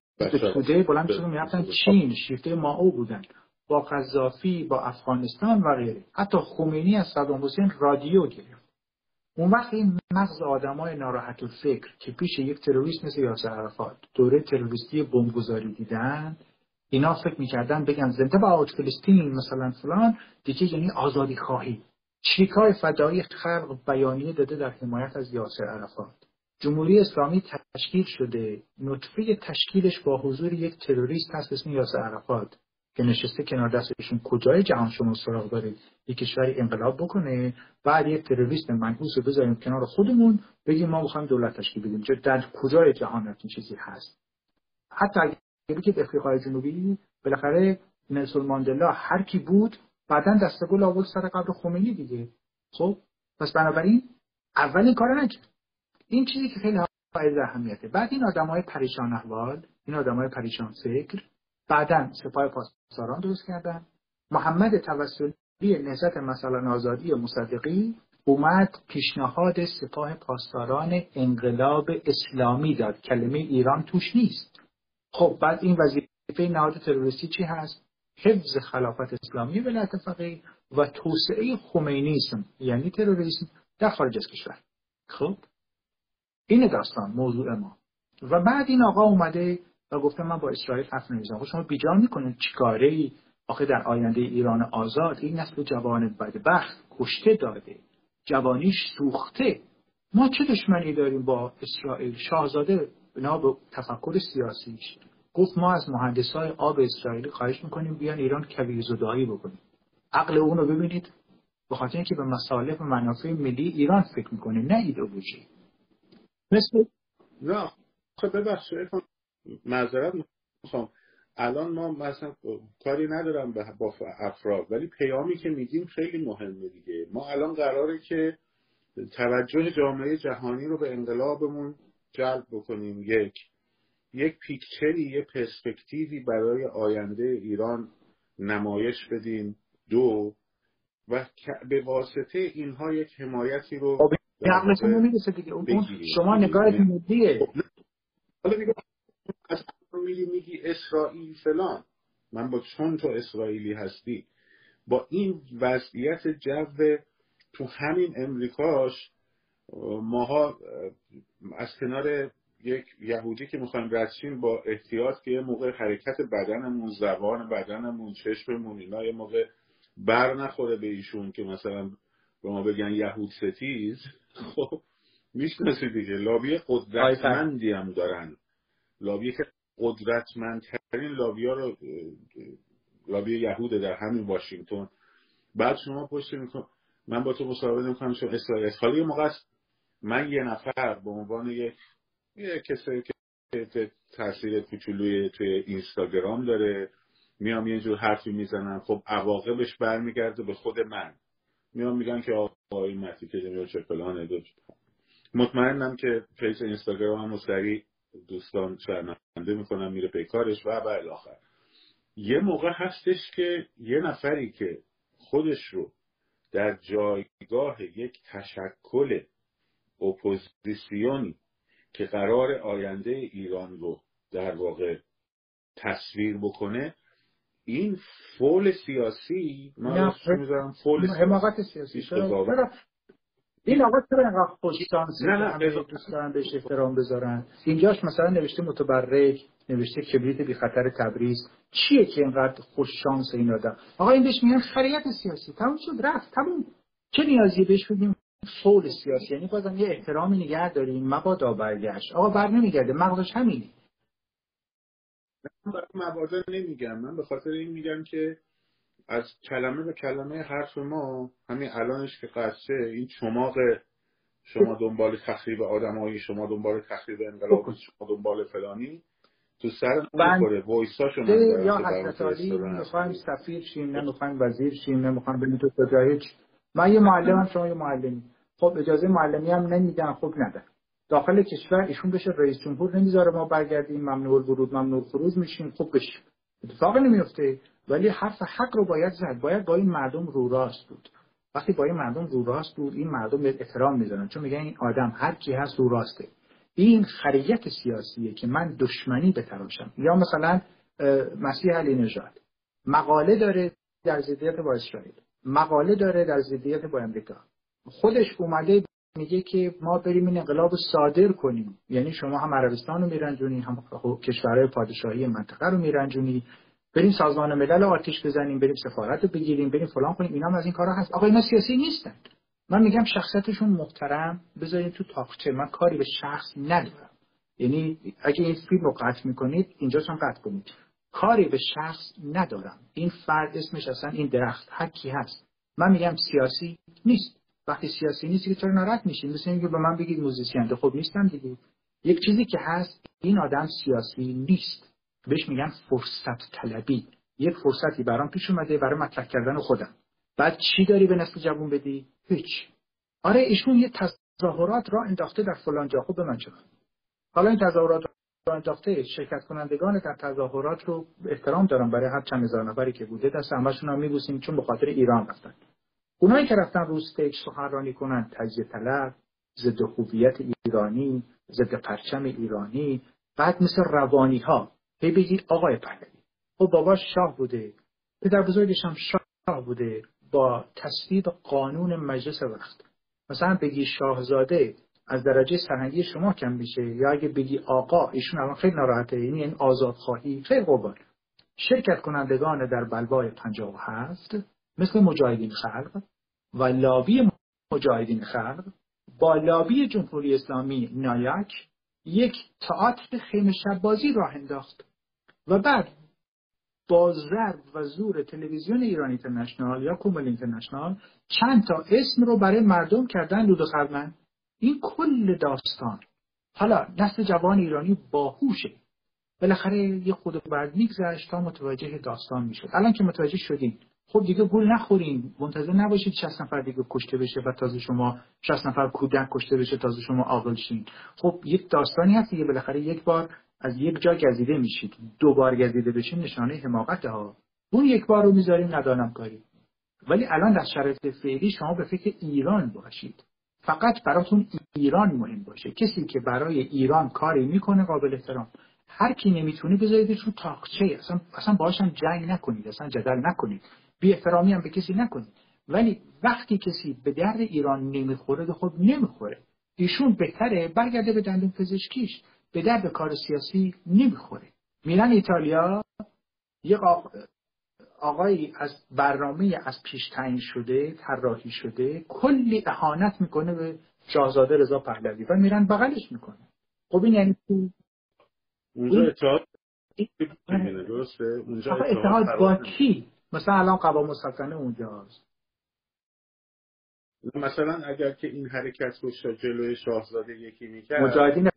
توده بلند شدن می‌رفتن چین شیفته ماو بودن. با قذافی با افغانستان و غیره. حتی خمینی از صدام حسین رادیو گرفت. اون وقت این مغز آدمای ناراحت و فکر که پیش یک تروریست مثل یاسر عرفات دوره تروریستی بمبگذاری دیدن اینا فکر می‌کردن بگن زنده با فلسطین مثلا فلان دیگه یعنی آزادی خواهی. چریکای فدایی خلق بیانیه داده در حمایت از یاسر عرفات؟ جمهوری اسلامی تشکیل شده نطفه تشکیلش با حضور یک تروریست هست اسم یاسر عرفات. که نشسته کنار دستشون کجای جهان شما سراغ دارید؟ یک کشوری انقلاب بکنه. بعد یک تروریست منحوس رو بذاریم کنار خودمون بگیم ما می‌خوایم دولت تشکیل بدیم. چه در کجای جهان این چیزی هست؟ حتی اگر که افریقای جنوبی بالاخره نلسون ماندلا هر کی بود بعدا دست گل آورد سر قبل خمینی دیگه. خب پس بنابراین اول این کار نکرد. این چیزی که خیلی حائز اهمیته. بعد این آدم های پریشان احوال این آدم های پریشان فکر بعدا سپاه پاسداران درست کردن. محمد توسلی نهضت مثلا آزادی مصدقی اومد پیشنهاد سپاه پاسداران انقلاب اسلامی داد. کلمه ایران توش نیست. خب بعد این وظیفه نهاد تروریستی چی هست؟ حفظ خلافت اسلامی ولایت فقیه و توسعه خمینیسم یعنی تروریسم در خارج از کشور. خب این داستان موضوع ما. و بعد این آقا اومده و گفته من با اسرائیل حرف نمی‌زنم. خب شما بیجار می‌کنید چیکاره ای آخه در آینده ایران آزاد این نسل جوان بدبخت کشته داده. جوانیش سوخته. ما چه دشمنی داریم با اسرائیل؟ شاهزاده بنا به تفکر سیاسیش. گفت ما از مهندسای آب اسرائیلی خواهش می‌کنیم بیان ایران کبیر زدایی بکنیم. عقل اون رو ببینید. به خاطر اینکه به مصالح و منافع ملی ایران فکر می‌کنه. نه ایدئولوژی مثل نه. خب ببخشید معذرت می‌خوام. الان ما مثلا کاری ندارم با افراد ولی پیامی که میدیم خیلی مهمه دیگه. ما الان قراره که توجه جامعه جهانی رو به انقلابمون جلب بکنیم. یک. یک پیکچری یه پرسپکتیوی برای آینده ایران نمایش بدیم. دو. و به واسطه اینها یک حمایتی رو خب، شما نگاه مدیه خب، حالا میگی میگی اسرائیل فلان. من با چون تو اسرائیلی هستی. با این وضعیت جو تو همین امریکاش ماها از کنار یک یهودی که می‌خوایم رسیم با احتیاط که یه موقع حرکت بدنمون زبان بدنمون چشممون اینا یه موقع بر نخوره به ایشون که مثلا به ما بگن یهود ستیز خب می‌شناسی دیگه. لابی قدرتمندی هم دارن. لابی که قدرتمندترین لابی ها رو لابی یهود در همین واشنگتن. بعد شما پشت میکن من با تو مصاحبه نمی‌کنم شما اسرائیل حالا یه موقع من یه نفر به عنوان یک یه کسی که تاثیر کوچولوی توی اینستاگرام داره میام یه جور حرفی می‌زنم. خب عواقبش برمیگرده به خود من. میام میگن که آقای متی که چه فلانه. مطمئنم که فیس اینستاگرام هم سریع دوستان شرمنده می‌کنن میره پیکارش و به آخر. یه موقع هستش که یه نفری که خودش رو در جایگاه یک تشکل اپوزیسیونی که قرار آینده ایران رو در واقع تصویر بکنه این فول سیاسی من می‌ذارم فول حماقت سیاسی این آقا چرا اینقدر خوششانسی نه نه دوست دارن بهش احترام بذارن؟ اینجاش مثلا نوشته متبرک نوشته کبریت بی خطر تبریز. چیه که اینقدر خوش شانس این آدم؟ آقا این بهش میگن خریت سیاسی. تموم شد رفت تموم. چه نیازی بهش بگیم؟ صول سیاسی. یعنی بازم یه احترامی نگه داریم. مبادا برگشت. آقا بر نمیگرده. مغزش همینه. من برای مبادا نمیگم. من به خاطر این میگم که از کلمه به کلمه حرف ما همین الانش که قصه این چماق شما دنبال تخریب آدمایی شما دنبال تخریب انقلاب شما دنبال فلانی تو سر می‌خوره وایساشو من یا حضرت علی می‌خوایم سفیر شیم نه می‌خوایم وزیر شیم نه می‌خوایم بریم تو کجا من یه معلمم شما یه معلمی. خب اجازه معلمی هم نمیدن خب ندن. داخل کشور ایشون بشه رئیس جمهور نمی‌ذاره ما برگردیم ممنوع ورود ممنوع خروج میشیم خب بشیم اتفاق نمیفته ولی حرف حق رو باید زد. باید با این مردم رو راست بود. وقتی با این مردم رو راست بود این مردم به احترام می‌ذارن. چون میگن این آدم هر کی هست رو راسته. این خریت سیاسیه که من دشمنی بتراشم یا مثلا مسیح علی نژاد. مقاله داره در ضدیت با اسرائیل. مقاله داره در ضدیت با امریکا. خودش اومده میگه که ما بریم این انقلاب صادر کنیم. یعنی شما هم عربستان رو میرنجونی هم کشورهای پادشاهی منطقه رو میرنجونی. بریم سازمان ملل آتیش بزنیم بریم سفارت رو بگیریم بریم فلان کنیم. اینا هم از این کارا هست. آقا اینا سیاسی نیستن. من میگم شخصیتشون محترم. بذارین تو تاقچه من کاری به شخص ندارم. یعنی اگه این فیلم رو قطع می‌کنید اینجا هم قطع کنید. کاری به شخص ندارم. این فرد اسمش اصلا این درخت. حکی هست. من میگم سیاسی نیست. وقتی سیاسی نیست که چرا ناراحت میشین؟ مثل اینکه به من بگید موزیسین. خب نیستم دیگه. یک چیزی که هست این آدم سیاسی نیست. بهش میگن فرصت طلبی یک فرصتی برام پیش اومده برای مطرح کردن خودم. بعد چی داری به نسل جوون بدی؟ هیچ. آره ایشون یه تظاهرات را انداخته در فلان جا. خوب به من چه حالا این تظاهرات را انداخته شرکت کنندگان در تظاهرات رو احترام دارم برای هر چند هزار نفری که بوده. دست همشون هم میبوسیم چون به خاطر ایران رفتن. اونایی که رفتن رو استیج سخنرانی کنن تجزیه طلب ضد خوبیت ایرانی ضد پرچم ایرانی بعد مثل روانی ها هی بگی آقای پهلوی خب بابا شاه بوده پدر بزرگش هم شاه بوده با تصویب قانون مجلس وقت. مثلا بگی شاهزاده از درجه سرهنگی شما کم میشه یا اگه بگی آقا ایشون الان خیلی ناراحته یعنی این آزادخواهی خیلی قربان شرکت کنندگان در بلوای 57 مثل مجاهدین خلق و لابی مجاهدین خلق با لابی جمهوری اسلامی نایک یک تئاتر خیمه شب بازی راه انداخت و بعد با ضرب و زور تلویزیون ایران اینترنشنال یا کومل اینترنشنال چند تا اسم رو برای مردم کردن لود خرمن. این کل داستان حالا نسل جوان ایرانی باهوشه. بالاخره یه خود بعد میگذشت تا متوجه داستان می‌شد. الان که متوجه شدیم خب دیگه گول نخورین. منتظر نباشید 60 نفر دیگه کشته بشه و تازه شما 60 نفر کودک کشته بشه تازه شما عاقل شین. خب یک داستانی هست دیگه بالاخره یک بار از یک جا گزیده میشید. دو بار گزیده بشین نشانه حماقت ها اون یک بار رو می‌ذاریم ندانم کاری. ولی الان در شرایط فعلی شما به فکر ایران باشید. فقط براتون ایران مهم باشه. کسی که برای ایران کاری می‌کنه قابل احترام. هر کی نمی‌تونه بذاریدش رو تاقچه. اصلا اصلا باهاشم جنگ نکنید. اصلا جدل نکنید. بی احترامی هم به کسی نکنید. ولی وقتی کسی به درد ایران نمی‌خوره خود نمی‌خوره. ایشون بهتره برگرده به دندون پزشکیش به درد کار سیاسی نمی‌خوره. میرن ایتالیا یک آقایی از برنامه از پیش تعیین شده طراحی شده کلی اهانت می‌کنه به شاهزاده رضا پهلوی و میرن بغلش می‌کنه. خب این یعنی اونجا اتحاد اتحاد با کی؟ مثلا الان قوام السلطنه اونجاست. مثلا اگر که این حرکت رو جلوی شاهزاده یکی می‌کرد مجاهدین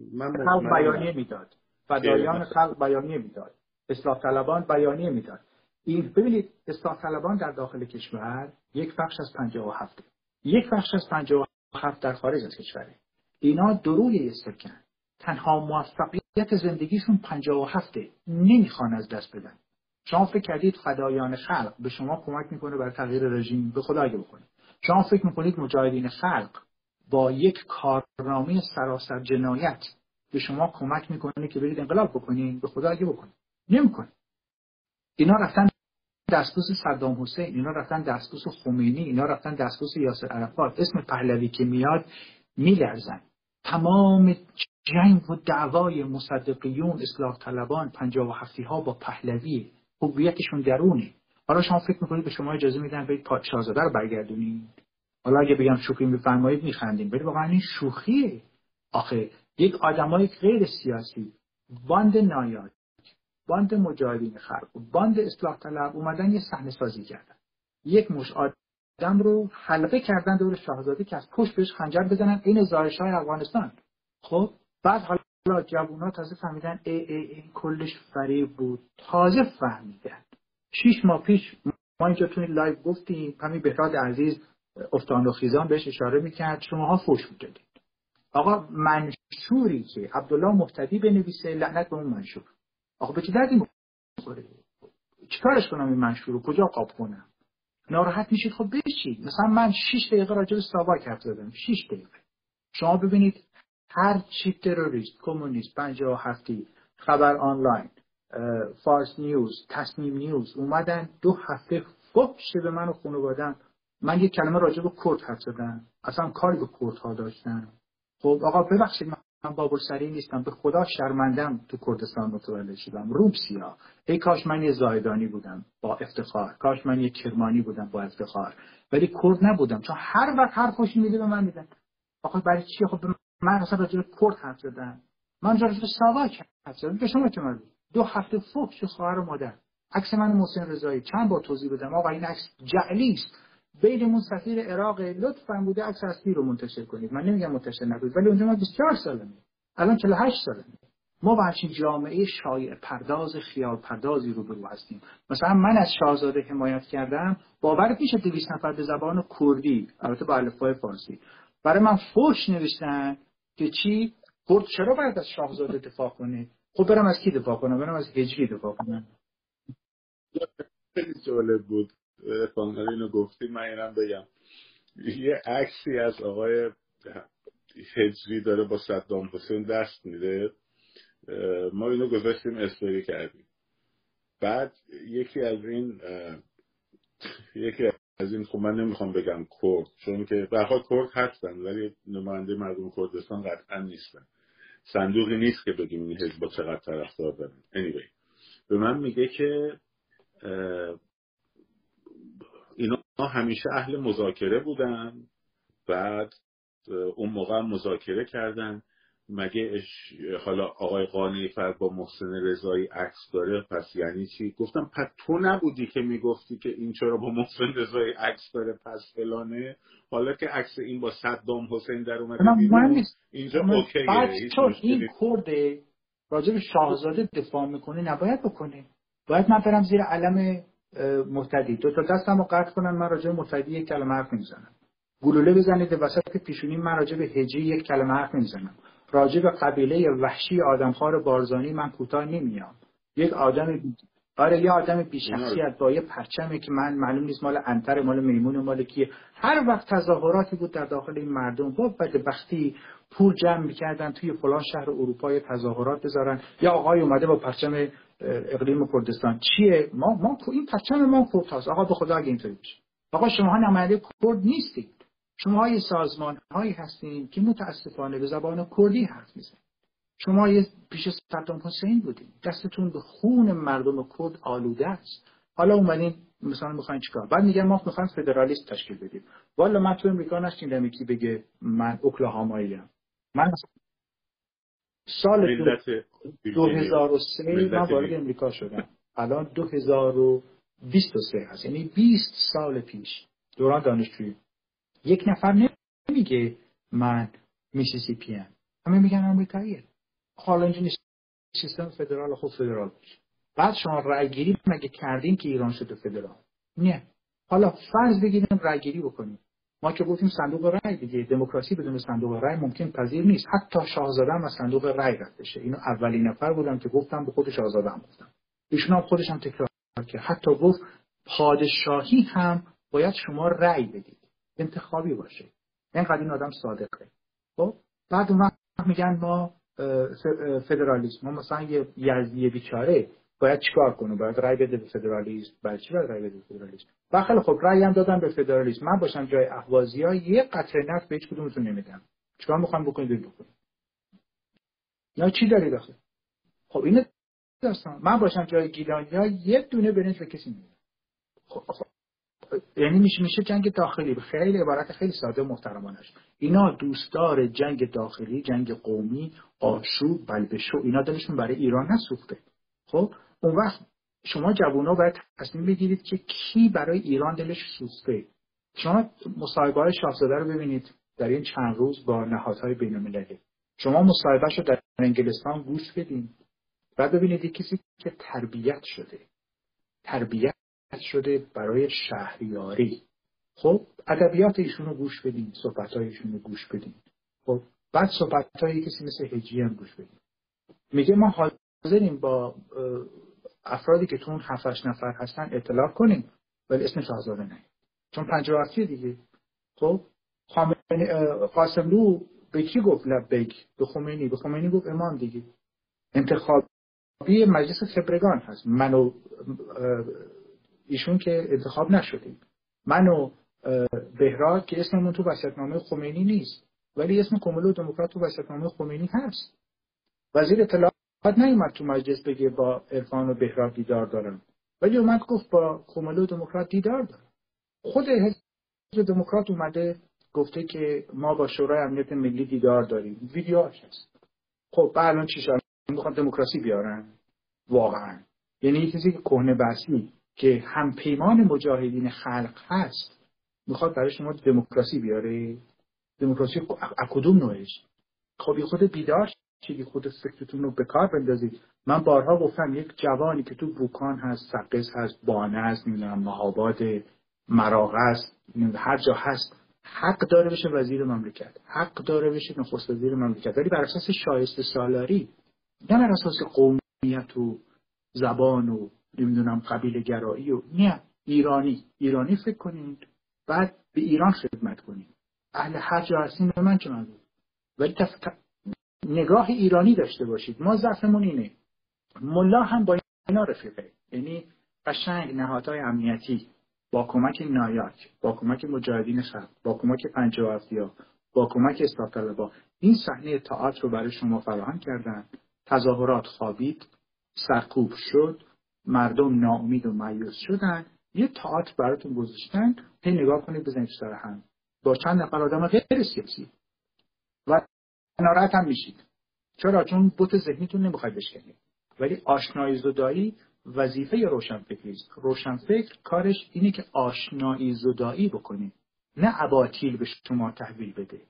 خلق بیانیه می‌داد. فدایان خلق بیانیه می‌داد. اصلاح طلبان بیانیه می‌داد. این ببینید اصلاح طلبان در داخل کشور یک بخش از 57 یک بخش از 57 در خارج از کشوره. اینا دروی استکن تنها موفقیت زندگیشون 57 نمی‌خوان از دست بدن. شما فکر کردید فدایان خلق به شما کمک می‌کنه برای تغییر رژیم؟ به خدا اگه بکنید. شما فکر می‌کنید مجاهدین خلق با یک کارنامه سراسر جنایت به شما کمک می‌کنه که برید انقلاب بکنید به خدا اگه بکنید. نمی‌کنه. اینا رفتن دستبوس صدام حسین اینا رفتن دستبوس خمینی اینا رفتن دستبوس یاسر عرفات. اسم پهلوی که میاد میلرزن. تمام جنگ و دعوای مصدقیون اصلاح طلبان پنجاه و هفتی ها با پهلوی هویتشون درونه. حالا شما فکر می‌کنید به شما اجازه میدن برید شاهزاده رو برگردونید حالا اگه بگم شوخی میفرمایید میخندیم ولی واقعا این شوخیه. آخه یک آدمای غیر سیاسی باند نایاک باند مجاهدین خلق باند اصلاح طلب اومدن یه صحنه سازی کردن. یک مشت آدم رو حلقه کردن دور شاهزاده که از پشت بهش خنجر بزنن. این گزارش های افغانستان. خب بعد حالا جوونا تازه فهمیدن ای ای ای کلش فریب بود. تازه فهمیدن. شیش ماه پیش ما اینجا توی live گفتیم همین بهراد عزیز افتان و خیزان بهش اشاره می‌کرد شماها فوش می‌دادید. آقا منشوری که عبدالله مهتدی بنویسه لعنت به اون منشور. آقا به چه دردی می‌خوره؟ چیکارش کنم این منشور رو؟ کجا قاب کنم؟ ناراحت میشید؟ خب بشید مثلا من 6 دقیقه راجع به ساواک حرف زدم. 6 دقیقه. شما ببینید هر چی تروریست کمونیست پنجاه هفتی خبر آنلاین فارس نیوز تصمیم نیوز اومدن دو هفته فحش به من و خانوادم من یک کلمه راجع به کرد حرف زدم. اصلا کاری به کردها داشتن خب آقا ببخشید من بابل سری نیستم. به خدا شرمندم تو کردستان متولد شدم. روبسیا ای کاش من یه زایدانی بودم با افتخار. کاش من یه کرمانی بودم با افتخار. ولی کرد نبودم. چون هر وقت هر خوشی میده به من میدن. آقا برای چی؟ خب من اصلا راجع به کرد حرف زدم. من راجع به ساواک حرف زدم. به شما چه دو هفته فوق خواهر و مادر. عکس من محسن رضایی. چند بار توضیح بدم. آقا این عکس جعلی است. بینمون سفیر عراق. لطفا بوده عکس اصلی رو منتشر کنید. من نمیگم منتشر نکنید ولی اونجا ما 24 سالمه الان 48 سالمه ما با همچین جامعه شایع پرداز خیال پردازی رو برو هستیم. مثلا من از شاهزاده حمایت کردم. باورت میشه 200 نفر به زبان کردی. البته با الفبای فارسی. برای من فوش نوشتن. که چی؟ کرد چرا باید از شاهزاده دفاع کنه خب برم از کی دفاع کنم؟ برم از هجری دفاع کنم. خیلی جالب بود. کانال اینو گفتی من اینم بگم. یه عکسی از آقای هجری داره با صدام حسین دست میده. ما اینو گذاشتیم استوری کردیم. بعد یکی از این یکی از این خب من نمی‌خوام بگم کرد چون که برخواد کرد هستن ولی نماینده مردم کردستان قطعا نیستن صندوقی نیست که بگیم این حزب با چقدر طرفدار دارن anyway. به من میگه که اینا همیشه اهل مذاکره بودن بعد اون موقع مذاکره کردن مگه حالا آقای قانعی فرد با محسن رضایی عکس داره؟ پس یعنی چی؟ گفتم پس تو نبودی که می‌گفتی که این چرا با محسن رضایی عکس داره پس فلانه؟ حالا که عکس این با صدام حسین در اومده اینجا اوکیه بعد چون این کرده راجب شاهزاده دفاع می‌کنه نباید بکنه باید من برم زیر علم محتدی دو تا دستم رو قطع کنن من راجع محتدی یک کلمه حرف نمی‌زنم. گلوله بزنید وسط پیشونی من راجع به هجی یک کلمه حرف نمی‌زنم. راجع به قبیله وحشی آدمخوار بارزانی من کوتاه نمیام. یک آدم آره یه آدم بیشخصیت با یه پرچمی که من معلوم نیست مال انتر مال میمون مال کیه. هر وقت تظاهراتی بود در داخل این مردم با بدبختی پول جمع می‌کردن توی فلان شهر اروپای تظاهرات بذارن. یا آقای اومده با پرچم اقلیم کردستان. چیه؟ ما ما این پرچم ما کرد هست آقا به خدا اگه اینطوری بشه آقا شما نماینده کرد نیستید. شما سازمان هایی هستین که متاسفانه به زبان کردی حرف می‌زنید. شما یه پیش صدام حسین بودین. دستتون به خون مردم کرد آلوده است. حالا اومدین مثلا می‌خواین چیکار؟ بعد میگن ما می‌خوایم فدرالیست تشکیل بدیم. والا من تو امریکا نشنیدم یکی بگه من اوکلاهامایی من سال 2003 من وارد امریکا شدم. الان 2023 هست. یعنی 20 سال پیش دوران دانشجویی یک نفر نمیگه من میسیسیپی ام. همه میگن امریکاییه حالا اینجا سیستم فدرال خود فدرال باشه. بعد شما رأی گیری مگه کردین که ایران شده فدرال؟ نه. حالا فرض بگیریم رأی گیری بکنیم. ما که گفتیم صندوق رأی دیگه. دموکراسی بدون صندوق رأی ممکن پذیر نیست. حتی شاهزاده هم از صندوق رأی رد بشه. اینو اولین نفر بودم که گفتم به خود شاهزاده هم گفتم. ایشون هم خودش هم تکرار کرد. حتی گفت پادشاهی هم باید شما رأی بدید. انتخابی باشه. اینقدر این آدم صادقه. خب بعد اون میگن ما فدرالیسم ما مثلا یه یزدی بیچاره باید چیکار کنه؟ باید رای بده به فدرالیسم. برای چی باید رای بده به فدرالیسم؟ و خیلی خب رای هم دادم به فدرالیسم. من باشم جای اهوازی ها یه قطره نفت به هیچ کدومتون نمیدم. چیکار می‌خوام بکنید بکنید یا چی دارید آخه؟ خب اینه داستان. من باشم جای گیلانی ها یه دونه برنج به کسی نمیدم. خب, خب. یعنی میشه میشه جنگ داخلی خیلی عبارت خیلی ساده محترمانش. اینا دوستدار جنگ داخلی جنگ قومی آشوب بلبشو اینا دلشون برای ایران نسوخته. خب اون وقت شما جوونا باید تصمیم بگیرید که کی برای ایران دلش سوخته. شما مصاحبه های شاهزاده رو ببینید. در این چند روز با نهادهای بین المللی شما مصاحبهش رو در انگلستان گوش بدین. بعد ببینید کسی که تربیت شده. تربیت شده برای شهریاری. خب ادبیات ایشون رو گوش بدین صحبت ایشون رو گوش بدین. خب بعد صحبت های کسی مثل هجی هم گوش بدین. میگه ما حاضریم با افرادی که تو اون هفتش نفر هستن اطلاع کنیم ولی اسم شاهزاده نه چون پنجاه دیگه؟ خب قاسملو به کی گفت لبیک؟ به خمینی. به خمینی گفت امام دیگه. انتخابی مجلس خبرگان هست. من و ایشون که انتخاب نشدیم. من و بهراد که اسممون تو وسیعتنامه خمینی نیست ولی اسم کمولو دموکرات تو وسیعتنامه خمینی هست. وزیر اطلاعات نیومد تو مجلس بگه با عرفان و بهراد دیدار دارم ولی اومد گفت با کمولو دموکرات دیدار دارم خود حزب دموکرات اومده گفته که ما با شورای امنیت ملی دیدار داریم. ویدیوهاش هست. خب الان چی شد؟ می‌خوان دموکراسی بیارن؟ واقعا. یعنی یه چیزی که کهنه بحثی که هم پیمان مجاهدین خلق هست می‌خواد برای شما دموکراسی بیاره؟ دموکراسی کدوم نوعش؟ خب خود بیدار چیزی خود فکرتون رو به کار بندازید. من بارها گفتم یک جوانی که تو بوکان هست سقز هست بانه هست نمی‌دونم مهاباد مراغ است هر جا هست حق داره بشه وزیر مملکت. حق داره بشه نخست وزیر مملکت. ولی بر اساس شایسته سالاری نه بر اساس قومیت و زبان و نمی‌دونم قبیل گرایی و نه ایرانی. ایرانی فکر کنید. بعد به ایران خدمت کنید. اهل هر جا هستین به من چه من ولی تف... نگاه ایرانی داشته باشید. ما ضعفمون اینه. ملا هم با اینا رفیقه. یعنی قشنگ نهادهای امنیتی. با کمک نایاک با کمک مجاهدین خلق با کمک پنجاه با کمک اصلاح این صحنه تئاتر رو برای شما فراهم کردن. تظاهرات خوابید. سرکوب شد. مردم ناامید و مایوس شدن یه تئاتر براتون گذاشتن هی نگاه کنید بزنید سر هم. با چند نفر آدم غیر سیاسی و ناراحت هم میشید. چرا؟ چون بوت ذهنیتون نمی‌خواید بشکنید. ولی آشنایی زدایی وظیفه روشنفکری است؟ روشنفکر کارش اینه که آشنایی زدایی بکنه. نه اباطیل به شما تحویل بده.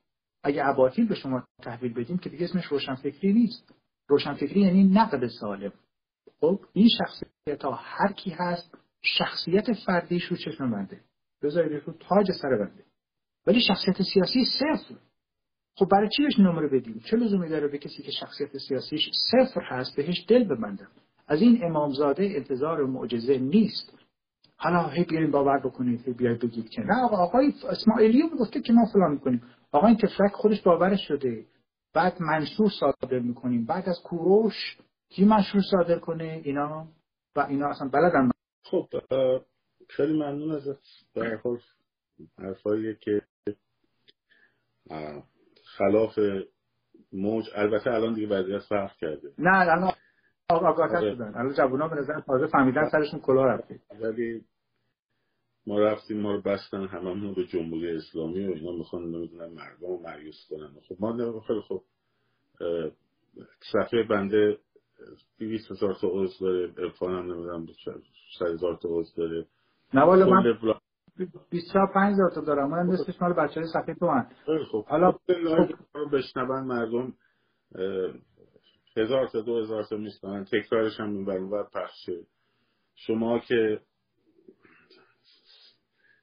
اگه اباطیل به شما تحویل بدیم که دیگه اسمش روشنفکری نیست. روشنفکری یعنی نقد سالم. خب این شخصیت ها هر کی هست شخصیت فردیش رو چشم بنده بذارید رو تاج سر بنده. ولی شخصیت سیاسی صفر. خب برای چی بهش نمره بدیم؟ چه لزومی داره به کسی که شخصیت سیاسیش صفر هست بهش دل ببندم از این امامزاده انتظار معجزه نیست. حالا هی بیاین باور بکنید هی بیاید بگید که نه آقا آقای اسماعیلی گفته که ما فلان می‌کنیم. آقا این تفلک خودش باورش شده. بعد منشور صادر می‌کنیم. بعد از کوروش کی منشور صادر کنه اینا؟ و اینا اصلا بلدن خب خیلی ممنون از در حرفایی که خلاف موج. البته الان دیگه وضعیت فرق کرده. نه الان آگاه آره. شدن الان جوونا به نظر تازه فهمیدن سرشون کلاه رفته. ولی ما رفتیم ما رو بستن هممون به جمهوری اسلامی و اینا. می‌خوان نمی‌دونن مردم رو مریوس کنن. خب ما خیلی خب صفحه بنده 200 هزار تا عضو داره ارفان هم نمی‌دونم 100 هزار تا عضو داره. نه والا من 25 هزار تا دارم من نصفش مال بچه های صفحه تو هم خب حالا خب رو بشنون مردم هزار تا دو هزار تا میستانن تکرارش هم این بر پخشه شما که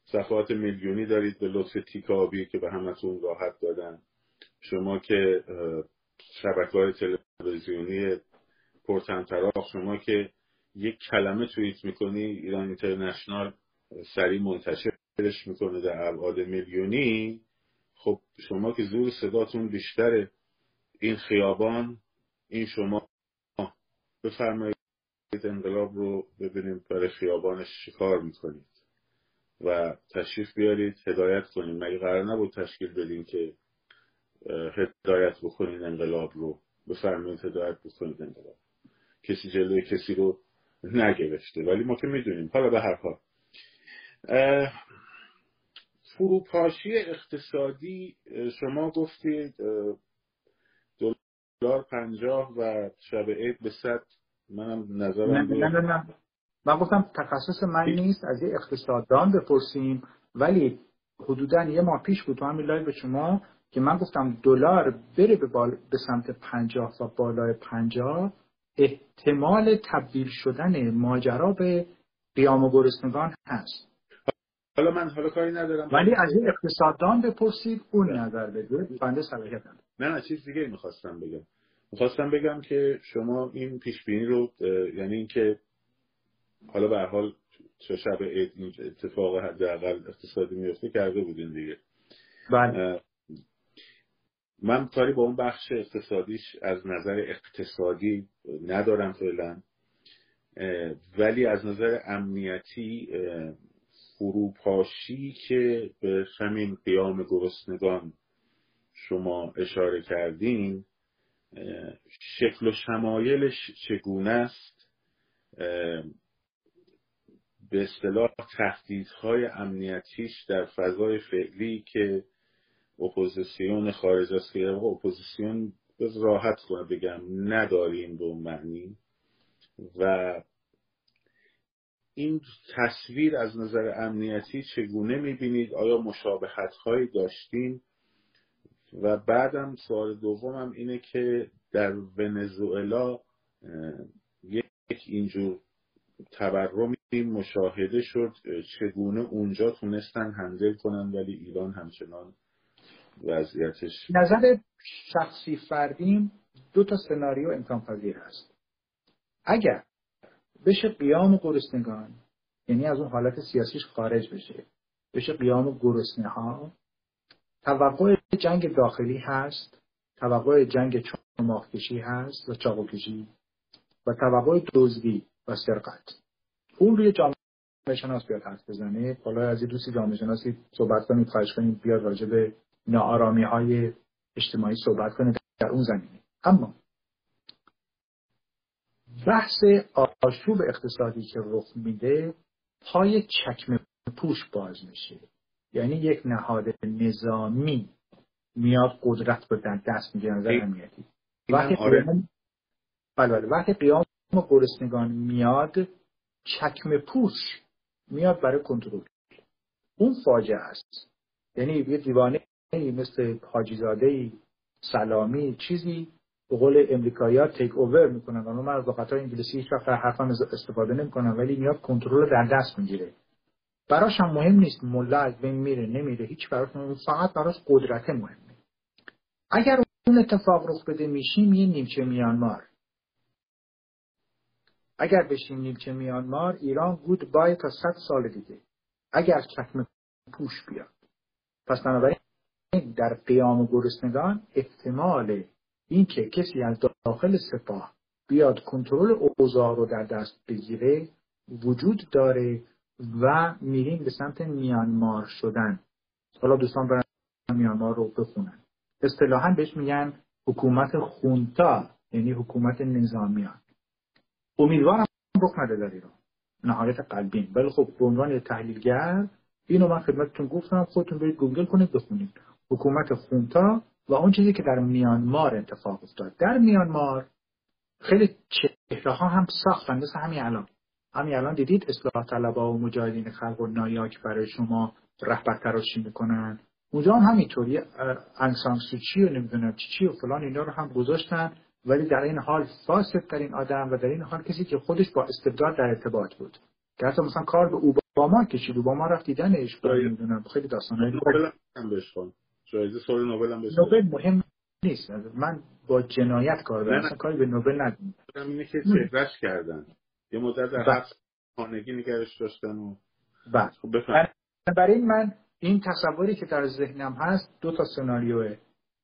صفحات میلیونی دارید به لطف تیکابی که به همتون راحت دادن. شما که شبکه های تلویزیونی پرتنطراق شما که یک کلمه توییت می‌کنی ایران اینترنشنال سریع منتشرش می‌کنه در ابعاد میلیونی. خب شما که زور صداتون بیشتره این خیابان این شما بفرمایید انقلاب رو ببینیم برای خیابانش شکار می‌کنید و تشریف بیارید هدایت کنید مگه قرار نبود تشکیل بدین که هدایت بکنید انقلاب رو؟ بفرمایید هدایت بکنید انقلاب. کسی جلوی کسی رو نگرفته. ولی ما که می‌دونیم. حالا به هر حال. فروپاشی اقتصادی شما گفتید دلار پنجاه و شب عید به صد. منم نظرم نه نه نه, نه. من گفتم تخصص من نیست از یه اقتصاددان بپرسیم. ولی حدودا یه ماه پیش بود تو همین لایو به شما که من گفتم دلار بره به, بال... به سمت پنجاه و بالای پنجاه. احتمال تبدیل شدن ماجرا به قیام و گرسنگان هست. حالا من حالا کاری ندارم. ولی از این اقتصاددان بپرسید اون نظر بده. بنده صلاحیت ندارم. نه نه چیز دیگه می‌خواستم بگم. می‌خواستم بگم که شما این پیش بینی رو یعنی اینکه حالا به حال چه شب اتفاق حداقل اقتصادی میفته کرده بودین دیگه. بله. من کاری با اون بخش اقتصادیش از نظر اقتصادی ندارم فعلا. ولی از نظر امنیتی فروپاشی که به همین قیام گرسنگان شما اشاره کردین شکل و شمایلش چگونه است؟ به اصطلاح تهدیدهای امنیتیش در فضای فعلی که اپوزیسیون خارج از خیابان اپوزیسیون راحت کنم بگم نداریم به اون معنی. و این تصویر از نظر امنیتی چگونه می‌بینید؟ آیا مشابهت هایی داشتیم؟ و بعدم سوال دومم اینه که در ونزوئلا یک اینجور تورمی مشاهده شد چگونه اونجا تونستن هندل کنن ولی ایران همچنان وضعیتش. نظر شخصی فردیم دو تا سناریو امکان پذیر هست اگر بشه قیام گرسنگان یعنی از اون حالت سیاسیش خارج بشه بشه قیام گرسنه ها توقع جنگ داخلی هست توقع جنگ چماخکشی هست و چاقوکشی و توقع دزدی و سرقت. اون روی جامعه شناس بیاد حرف بزنه. حالا از دوستی جامعه شناسی صحبت کنید خواهش کنید بیاد راجع به ناآرامی های اجتماعی صحبت کنید در اون زمینه. اما بحث آشوب اقتصادی که رخ میده پای چکم پوش باز میشه. یعنی یک نهاد نظامی میاد قدرت رو در دست می‌گیره نظر امنیتی. وقتی آره. قیام بله بله. وقتی قیام گرسنگان میاد چکم پوش میاد برای کنترل. اون فاجعه است. یعنی یه دیوانه مثل حاجیزاده سلامی چیزی به قول امریکایی ها تیک اوور می‌کنن و من از لغت انگلیسی هیچ وقت حرفم استفاده نمی‌کنم ولی میاد کنترل در دست می‌گیره. براش هم مهم نیست ملا از بین میره نمیره هیچ براش فقط براش قدرت مهمه. اگر اون اتفاق رخ بده میشیم یه نیمچه میانمار. اگر بشیم نیمچه میانمار ایران گود بای تا صد سال دیگه. اگر چکم پوش بیاد. پس بنابراین در قیام گرسنگان احتمال اینکه کسی از داخل سپاه بیاد کنترل اوضاع رو در دست بگیره وجود داره و میریم به سمت میانمار شدن. حالا دوستان برن میانمار رو بخونن. اصطلاحا بهش میگن حکومت خونتا یعنی حکومت نظامیان. امیدوارم رخ نده در ایران نهایت قلبین. ولی خب به عنوان تحلیلگر اینو من خدمتتون گفتم خودتون برید گوگل کنید بخونید. حکومت خونتا و اون چیزی که در میانمار اتفاق افتاد. در میانمار خیلی چهره ها هم ساختن مثل همین الان. همین الان دیدید اصلاح طلبا و مجاهدین خلق و نایاک برای شما رهبر تراشی می‌کنن؟ اونجا هم همینطوری. انسان سوچی و نمی‌دونم چی چی و فلان اینا رو هم گذاشتن ولی در این حال فاسد ترین آدم و در این حال کسی که خودش با استبداد در ارتباط بود. که حتی مثلا کار به اوباما کشید. اوباما رفت دیدنش. نمی‌دونم. خیلی داستانه جایزه سال نوبل هم نوبل مهم نیست. من با جنایت کار دارم. اصلا کاری به نوبل ندارم. اینه که چهرش کردن. یه مدت در بله. حبس خانگی نگرش داشتن و بله. خب برای من این تصوری که در ذهنم هست دو تا سناریوه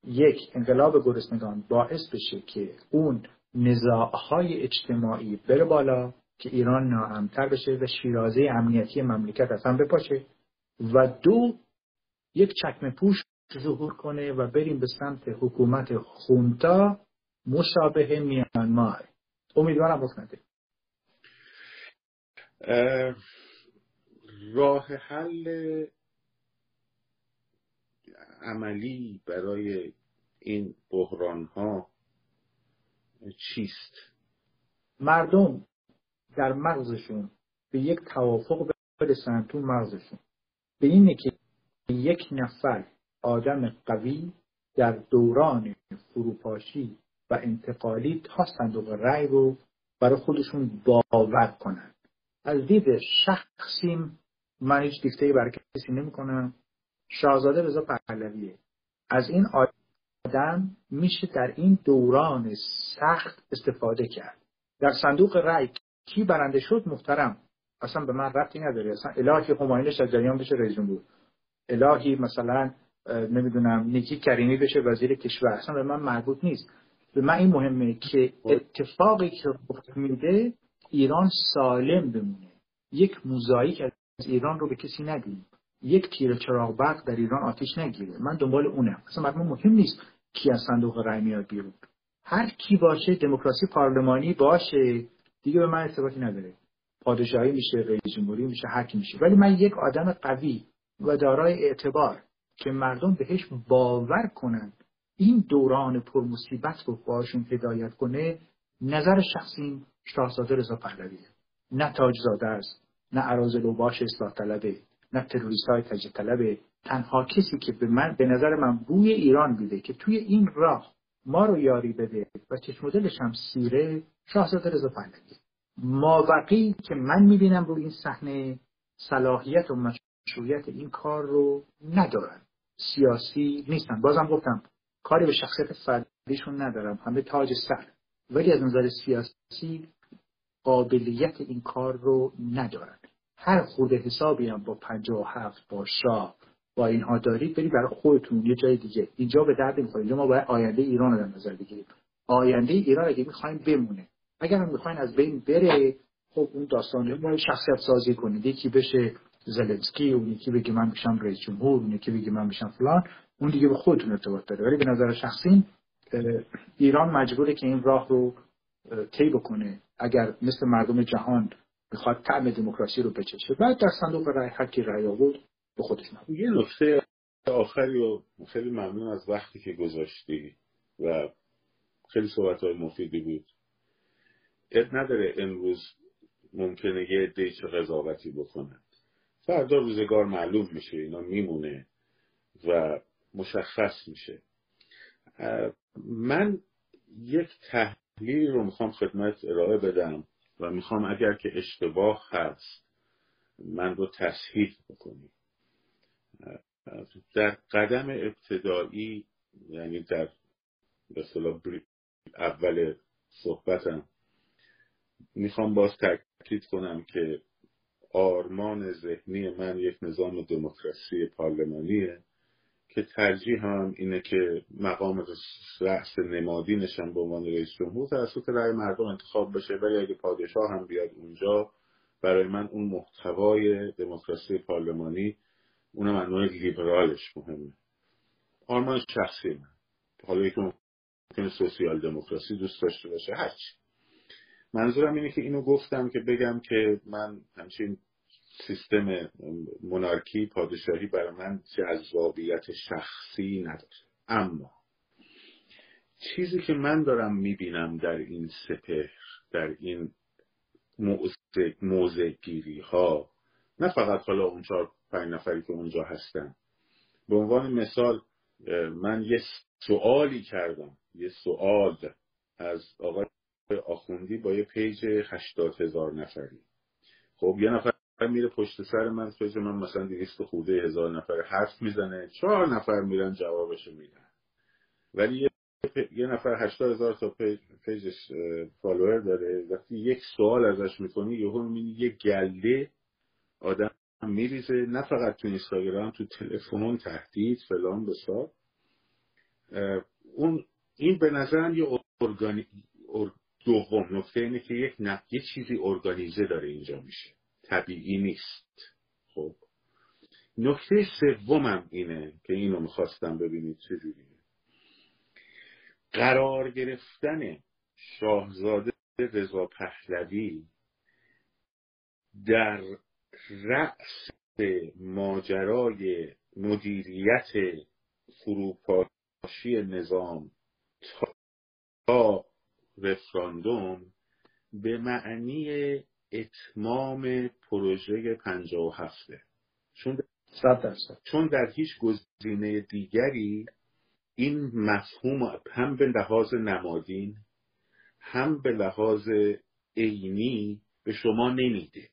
یک انقلاب گرسنگان باعث بشه که اون نزاعهای اجتماعی بره بالا که ایران ناامتر بشه و شیرازه امنیتی مملکت اصلا بپاشه. و دو یک چکم پوش ظهور کنه و بریم به سمت حکومت خونتا مشابه میانمار. امیدوارم رخ نده راه حل عملی برای این بحران ها چیست؟ مردم در مغزشون به یک توافق برسن تو مغزشون. به اینه که یک نفر آدم قوی در دوران فروپاشی و انتقالی تا صندوق رأی رو برای خودشون باور کنن. از دید شخصیم من هیچ دیکته برای کسی نمی کنم شاهزاده رضا پهلویه. از این آدم میشه در این دوران سخت استفاده کرد. در صندوق رأی کی برنده شد؟ محترم اصلا به من ربطی نداره. اصلا الهی هماینش از جریان بشه رئیس جمهور. الهی مثلا نمی‌دونم نیکی کریمی بشه وزیر کشور. اصلا به من مربوط نیست. به من این مهمه که اتفاقی که رخ میده ایران سالم بمونه. یک موزاییک از ایران رو به کسی ندیم. یک تیر چراغ برق در ایران آتیش نگیره. من دنبال اونم. اصلا برای مهم نیست کی از صندوق رای میاد بیرون. هر کی باشه دموکراسی پارلمانی باشه دیگه به من ارتباطی نداره. پادشاهی میشه رئیس جمهوری میشه هر کی میشه. ولی من یک آدم قوی و دارای اعتبار. که مردم بهش باور کنند. این دوران پرمصیبت رو باشون هدایت کنه نظر شخصیم شاهزاده رضا پهلویه نه تاجزاده است نه عراض باش اصلاح طلبه نه تروریست های تجه طلبه. تنها کسی که به من به نظر من بوی ایران میده که توی این راه ما رو یاری بده و چشم دلش هم سیره شاهزاده رضا پهلوی. مابقی که من می‌بینم روی این صحنه صلاحیت و مشروعیت این کار رو ندارن. سیاسی نیستن. بازم گفتم کاری به شخصیت فردیشون ندارم. همه تاج سر. ولی از نظر سیاسی قابلیت این کار رو ندارن. هر خورده حسابی هم با پنجاه و هفت با شاه با اینها دارید برید برای خودتون یه جای دیگه. اینجا به درد اینجا ما باید آینده ایران رو در نظر بگیریم. آینده ایران اگه می‌خوایم بمونه. اگر هم می‌خواین از بین بره خب اون داستان ما شخصیت سازی کنید. یکی بشه زلنسکی اون یکی بگه من میشم رئیس جمهور اون یکی بگه من میشم فلان اون دیگه به خودتون ارتباط داره. ولی به نظر شخصی ایران مجبوره که این راه رو طی بکنه اگر مثل مردم جهان می‌خواد طعم دموکراسی رو بچشه. بعد در صندوق رای هر کی رای آورد به خودش یه نکته آخری و خیلی ممنون از وقتی که گذاشتی و خیلی صحبت های مفیدی بود. اد نداره امروز ممکنه یه عده چه قضاوتی بکنند فردا روزگار معلوم میشه اینا میمونه و مشخص میشه. من یک تحلیل رو می‌خوام خدمت ارائه بدم و می‌خوام اگر که اشتباه هست من رو تصحیح بکنی. در قدم ابتدایی یعنی در به اول صحبتم می‌خوام باز تاکید کنم که آرمان ذهنی من یک نظام دموکراسی پارلمانیه که ترجیح هم اینه که مقام رأس نمادینشم به عنوان رئیس جمهور توسط رأی مردم انتخاب بشه ولی اگه پادشاه هم بیاد اونجا برای من اون محتوای دموکراسی پارلمانی اونم انواع لیبرالش مهمه. آرمان شخصی من. حالا ممکنه سوسیال دموکراسی دوست داشته باشه هرچی. منظورم اینه که اینو گفتم که بگم که من همچین سیستم مونارکی پادشاهی برای من جذابیت شخصی نداره. اما چیزی که من دارم می‌بینم در این سپهر در این موزه گیری ها نه فقط حالا اون چهار پنج نفری که اونجا هستن. به عنوان مثال من یه سوالی کردم. یه سوال از آقای آخوندی با یه پیج هشتاد هزار نفری. خب یه نفر میره پشت سر من پیج من مثلا دیگست خوده هزار نفر حرف می‌زنه چهار نفر میرن جوابشو میدن. ولی یه, یه نفر هشتاد هزار تا پیج پیجش فالوور داره وقتی یک سوال ازش می‌کنی یهو می‌بینی یه گله آدم میریزه نه فقط تو اینستاگرام تو تلفن تهدید فلان بیسار. اون این به نظرم یه ارگانی دوم نکته اینه که یک یه چیزی ارگانیزه داره اینجا میشه. طبیعی نیست. خب. نکته سومم اینه که اینو می‌خواستم ببینید چجوریه قرار گرفتن شاهزاده رضا پهلوی در رأس ماجرای مدیریت فروپاشی نظام تا رفراندوم به معنی اتمام پروژه پنجاه و هفته چون چون در هیچ گزینه دیگری این مفهوم هم به لحاظ نمادین هم به لحاظ عینی به شما نمیده.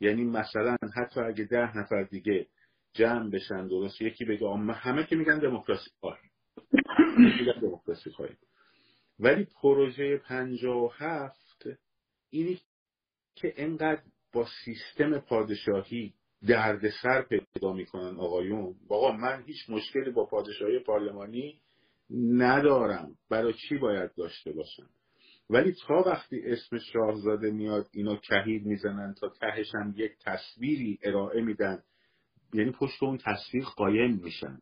یعنی مثلا حتی اگه ده نفر دیگه جمع بشن درست یکی بگه همه که میگن دموکراسی خواهیم. میگن دموکراسی خواهیم. ولی پروژه پنجاه و هفت اینی که انقدر با سیستم پادشاهی درد سر پیدا می‌کنن آقایون. آقا من هیچ مشکلی با پادشاهی پارلمانی ندارم. برای چی باید داشته باشم؟ ولی تا وقتی اسم شاهزاده میاد اینا کهید می‌زنن تا تهش یک تصویری ارائه میدن یعنی پشت اون تصویر قایم میشن.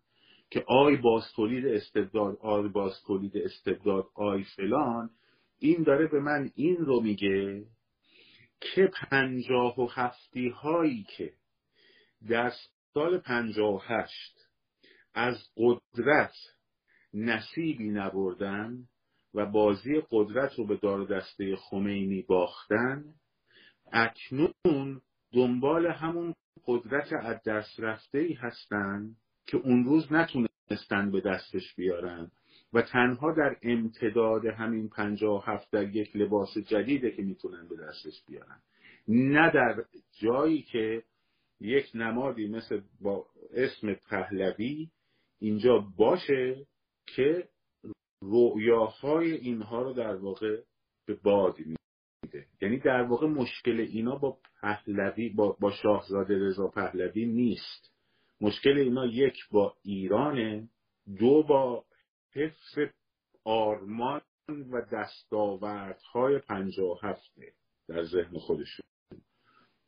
که آی باز تولید استبداد آی باز تولید استبداد آی فلان این داره به من این رو میگه که پنجاه و هفتی هایی که در سال پنجاه و هشت از قدرت نصیبی نبردن و بازی قدرت رو به دار دسته خمینی باختن اکنون دنبال همون قدرت از دست رفته ای هستن که اون روز نتونستن به دستش بیارن و تنها در امتداد همین پنجاه هفت در یک لباس جدیده که می‌تونن به دستش بیارن. نه در جایی که یک نمادی مثل با اسم پهلوی اینجا باشه که رؤیاهای اینها رو در واقع به باد میده. یعنی در واقع مشکل اینا با پهلوی با, با شاهزاده رضا پهلوی نیست. مشکل اینا یک با ایرانه دو با حفظ آرمان و دستاوردهای پنجاه هفته در ذهن خودشون.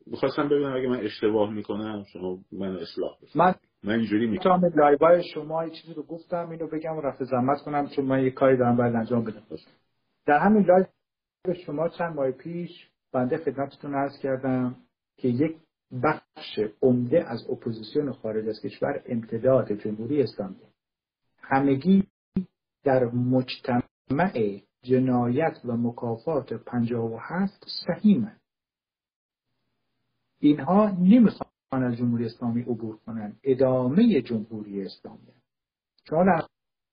می‌خواستم ببینم اگه من اشتباه می‌کنم شما من اصلاح بسید. من من اینجوری می‌کنم لایوای شما یه چیزی رو گفتم اینو بگم و رفت زحمت کنم چون من یه کاری دارم باید انجام بدم. در همین live شما چند ماه پیش بنده خدمتتون عرض کردم که یک بخش عمده از اپوزیسیون خارج از کشور امتداد جمهوری اسلامی. همگی در مجتمع جنایت و مکافات پنجاه و هفت اینها نمی‌خوان از جمهوری اسلامی عبور کنن ادامه جمهوری اسلامی شما در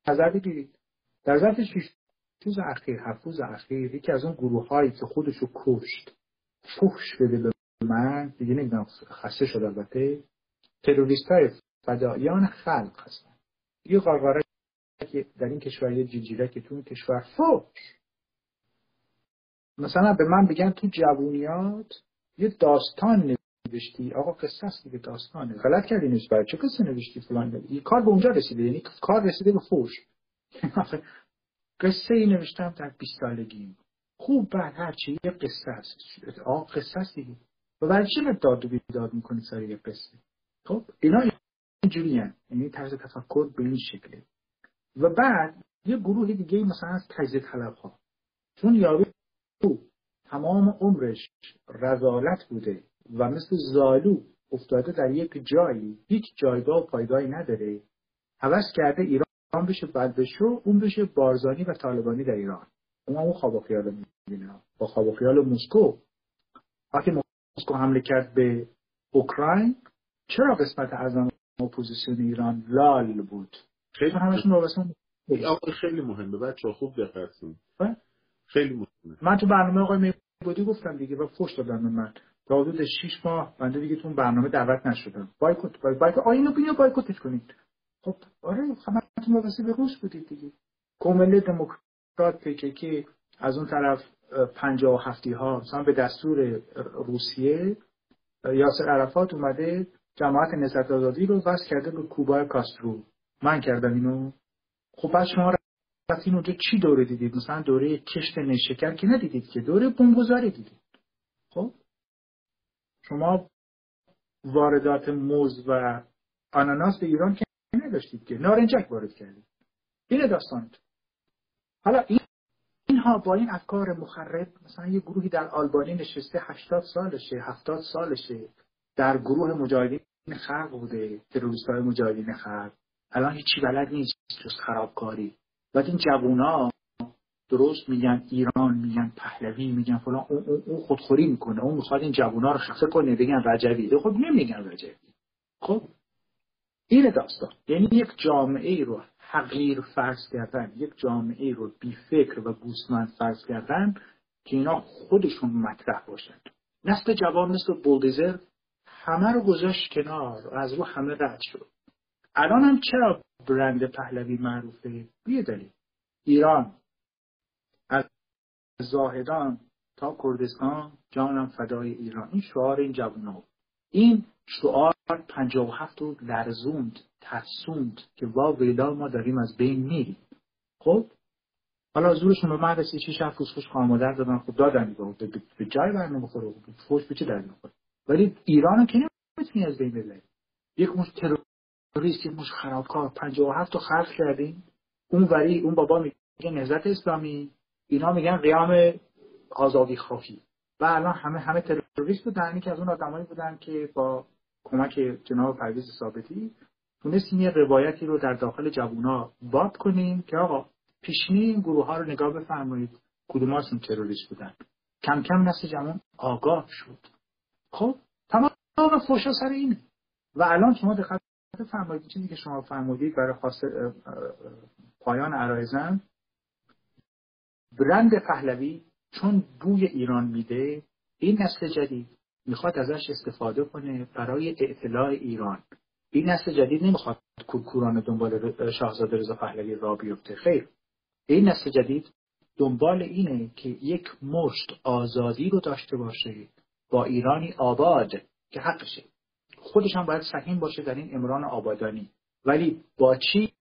نظر بگیرید در ظرف شیش روز اخیر هفت روز اخیر یکی از اون گروه هایی که خودشو کشت فحش بده به من دیگه نمی‌دونم خسته شد البته. تروریست های فدایان خلق هستن. یه قارقاره که در این کشور یه جیجیره که تو این کشور. فحش مثلا به من بگن تو جوونیات یه داستان نوشتی. آقا قصه است دیگه داستانه غلط کردی نیست برای چه قصه نوشتی فلان؟ یه کار به اونجا رسیده. یعنی کار رسیده به فوش. قصه ای نوشتم در 20 سالگی. خوب بعد هرچی یه قصه است. آقا قصه است دیگه. و برای چی داد و بیداد می‌کنی سر یه قصه؟ خب اینا اینجوری. یعنی طرز تفکر به این شکله. و بعد یه گروه دیگه مثلا از تجزیه طلب ها چون یارو تمام عمرش رزالت بوده و مثل زالو افتاده در یک جایی هیچ جایگاه و پایگاهی نداره هوس کرده ایران بشه بلبشو اون بشه بارزانی و طالبانی در ایران. اون اون خواب و خیال می‌بینه. با خواب و خیال موسکو وقتی مسکو حمله کرد به اوکراین. چرا قسمت اعظم اپوزیسیون ایران لال بود؟ خیلی همشون وابسته خیلی مهمه. بچه خوب دقت خیلی مهمه. من تو برنامه آقای میبودی گفتم دیگه و فوش دادن من. تا حدود 6 ماه بنده دیگه تو برنامه دعوت نشدم. بایکوت بایکوت اینو بیا بایکوتش کنید. خب آره همتون وابسته به روس بودید دیگه. کومله دموکرات که از اون طرف پنجاه و هفتی ها مثلا به دستور روسیه یاسر عرفات اومده جماعت نظرت آزادی رو وصل کرده به کوبا کاسترو. من کردم اینو. خب بعد شما رفتین اونجا چی دوره دیدید؟ مثلا دوره کشت نشکر که ندیدید که دوره بمبگذاری دیدید. خب؟ شما واردات موز و آناناس به ایران که نداشتید که نارنجک وارد کردید. این داستان حالا این اینها با این افکار مخرب مثلا یه گروهی در آلبانی نشسته 80 سالشه 70 سالشه. در گروه مجاهدین خلق بوده تروریست های مجاهدین خلق. الان هیچی بلد نیست جز خرابکاری. بعد این جوونا درست میگن ایران میگن پهلوی میگن فلان. اون, اون خودخوری می‌کنه. اون می‌خواد این جوونا رو خفه کنه بگن رجوی. خب نمیگن رجوی. خب این داستان یعنی یک جامعه رو حقیر فرض کردن یک جامعه رو بی فکر و گوسمند فرض کردن که اینا خودشون مطرح باشند نسل جوان مثل بولدیزر همه رو گذاشت کنار از رو همه رد شد. الان هم چرا برند پهلوی معروفه؟ بیه داریم ایران. از زاهدان تا کردستان جانم فدای ایران. این شعار این جوان این شعار پنجاه و هفت رو لرزوند ترسوند که وا ویلا ما داریم از بین میریم. خب؟ حالا زورشون به من رسید چه شب فوش فوش مادر دادن خب دادن به جای بر نمی‌خوره فوش به چه در ولی ایران که نمی‌تونی از بین ببری؟ یک مش تروریست یک مش خرابکار. پنجاه و هفت رو خرف کردیم. اون وری اون بابا میگه نهزت اسلامی. اینا میگن قیام آزادی خواهی. و الان همه همه تروریست بودن که از اون آدمایی بودن که با کمک جناب پرویز ثابتی تونستیم یه روایتی رو در داخل جوونا باد کنیم که آقا پیشنی این گروه ها رو نگاه بفرمایید کدوم هاشون تروریست بودن. کم کم نسل جوان آگاه شد. خب تمام فوشا سر اینه. و الان شما دقت فرمایید چیزی که شما فرمودید برای خاص پایان عرایزم برند پهلوی چون بوی ایران میده این نسل جدید می‌خواد ازش استفاده کنه برای اطلاع ایران. این نسل جدید نمی‌خواد کورکوران دنبال شاهزاده رضا پهلوی را بیفته. خیر. این نسل جدید دنبال اینه که یک مشت آزادی رو داشته باشه با ایرانی آباد که حقشه خودش هم باید سهیم باشه در این امران آبادانی. ولی با چی؟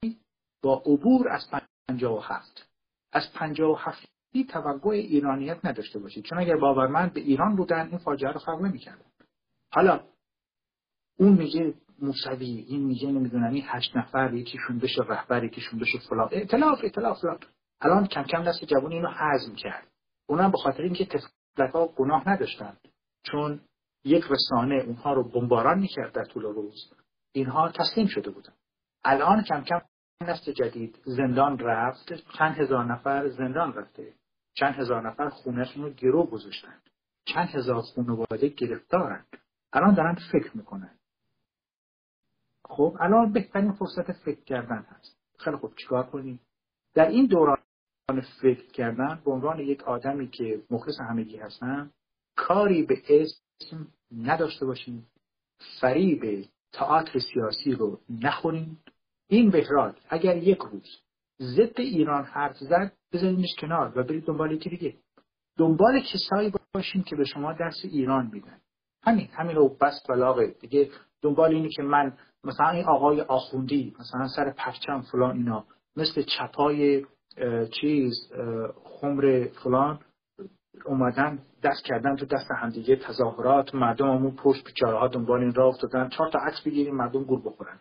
با عبور از 57 از 57 این توقع ایرانیت نداشته باشید. چون اگر باورمند به ایران بودن این فاجعه رو خلق نمی‌کردن. حالا اون میگه موسوی این میگه نمی‌دونم این هشت نفر یکیشون بشه رهبر یکیشون بشه فلان. ائتلاف ائتلاف فلان الان کم کم دست جوان اینو هضم کرد. اونم به خاطر اینکه تفلت ها گناه نداشتن. چون یک رسانه اونها رو بمباران می‌کرد در طول روز. اینها تسلیم شده بودن. الان کم کم نسل جدید زندان رفت. چند هزار نفر زندان رفته. چند هزار نفر خونهشون رو گرو گذاشتن. چند هزار خانواده گرفتارن. الان دارن فکر می‌کنن. خب الان بهترین فرصت فکر کردن هست. خیلی خوب چیکار کنیم؟ در این دوران فکر کردن به عنوان یک آدمی که مخلص همگی هستن کاری به اسم نداشته باشیم. فریب تئاتر سیاسی رو نخوریم. این بهراد اگر یک روز ضد ایران حرف زد بذارینش کنار و برید دنبال یکی دیگه. دنبال کسایی باشیم که به شما درس ایران میدن. همین همین رو بس بلاغه. دیگه دنبال اینی که من مثلا این آقای آخوندی مثلا سر پرچم فلان اینا مثل چپای چیز خمر فلان اومدن دست کردن تو دست همدیگه تظاهرات مردم همون پشت بیچاره ها دنبال این راه افتادن. چهار تا عکس بگیریم مردم گور بخورن.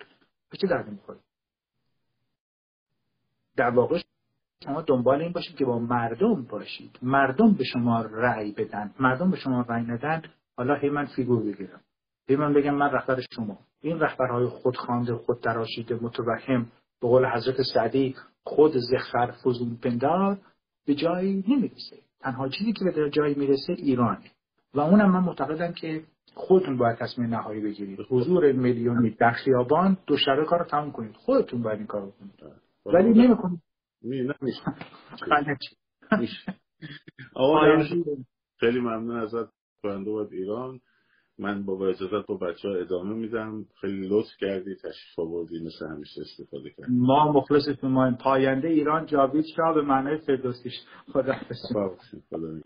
به چه درد در واقع شما دنبال این باشید که با مردم باشید. مردم به شما رأی بدن. مردم به شما رأی ندن حالا هی من فیگور بگیرم هی من بگم من رهبر شما. این رهبرهای خودخوانده خود تراشیده متوهم به قول حضرت سعدی خود زخر فزون پندار به جایی نمی‌رسه. تنها چیزی که به جایی می‌رسه ایرانه. و اونم من معتقدم که خودتون باید تصمیم نهایی بگیرید. حضور میلیونی در خیابان دو شبه کار رو تموم کنید. خودتون باید این کار کنید. ولی نمی‌کنید آقا خیلی ممنون ازت پرنده باید ایران. من با اجازت با بچه ها ادامه میدم. خیلی لطف کردی تشریف آوردی مثل همیشه استفاده کردی. ما مخلصتون ما پاینده ایران جاوید شاه به معنای فردوسیش خدا خدا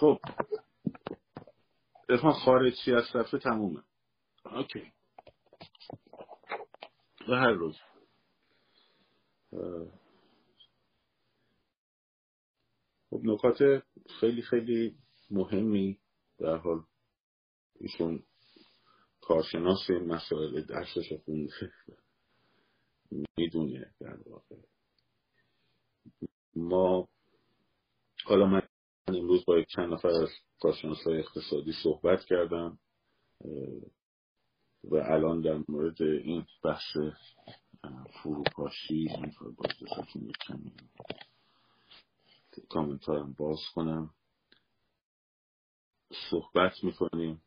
خب. ارفان خارجی از رفته تمومه. اوکی. و هر روز. خب نکات خیلی خیلی مهمی در حال ایشون کارشناس مسائل درسش خونده. می‌دونه در واقع. ما حالا من امروز با چند نفر از کارشناس های اقتصادی صحبت کردم. و الان در مورد این بحث فروپاشی من باز یک کمی کامنتارم باز کنم. صحبت می‌کنیم.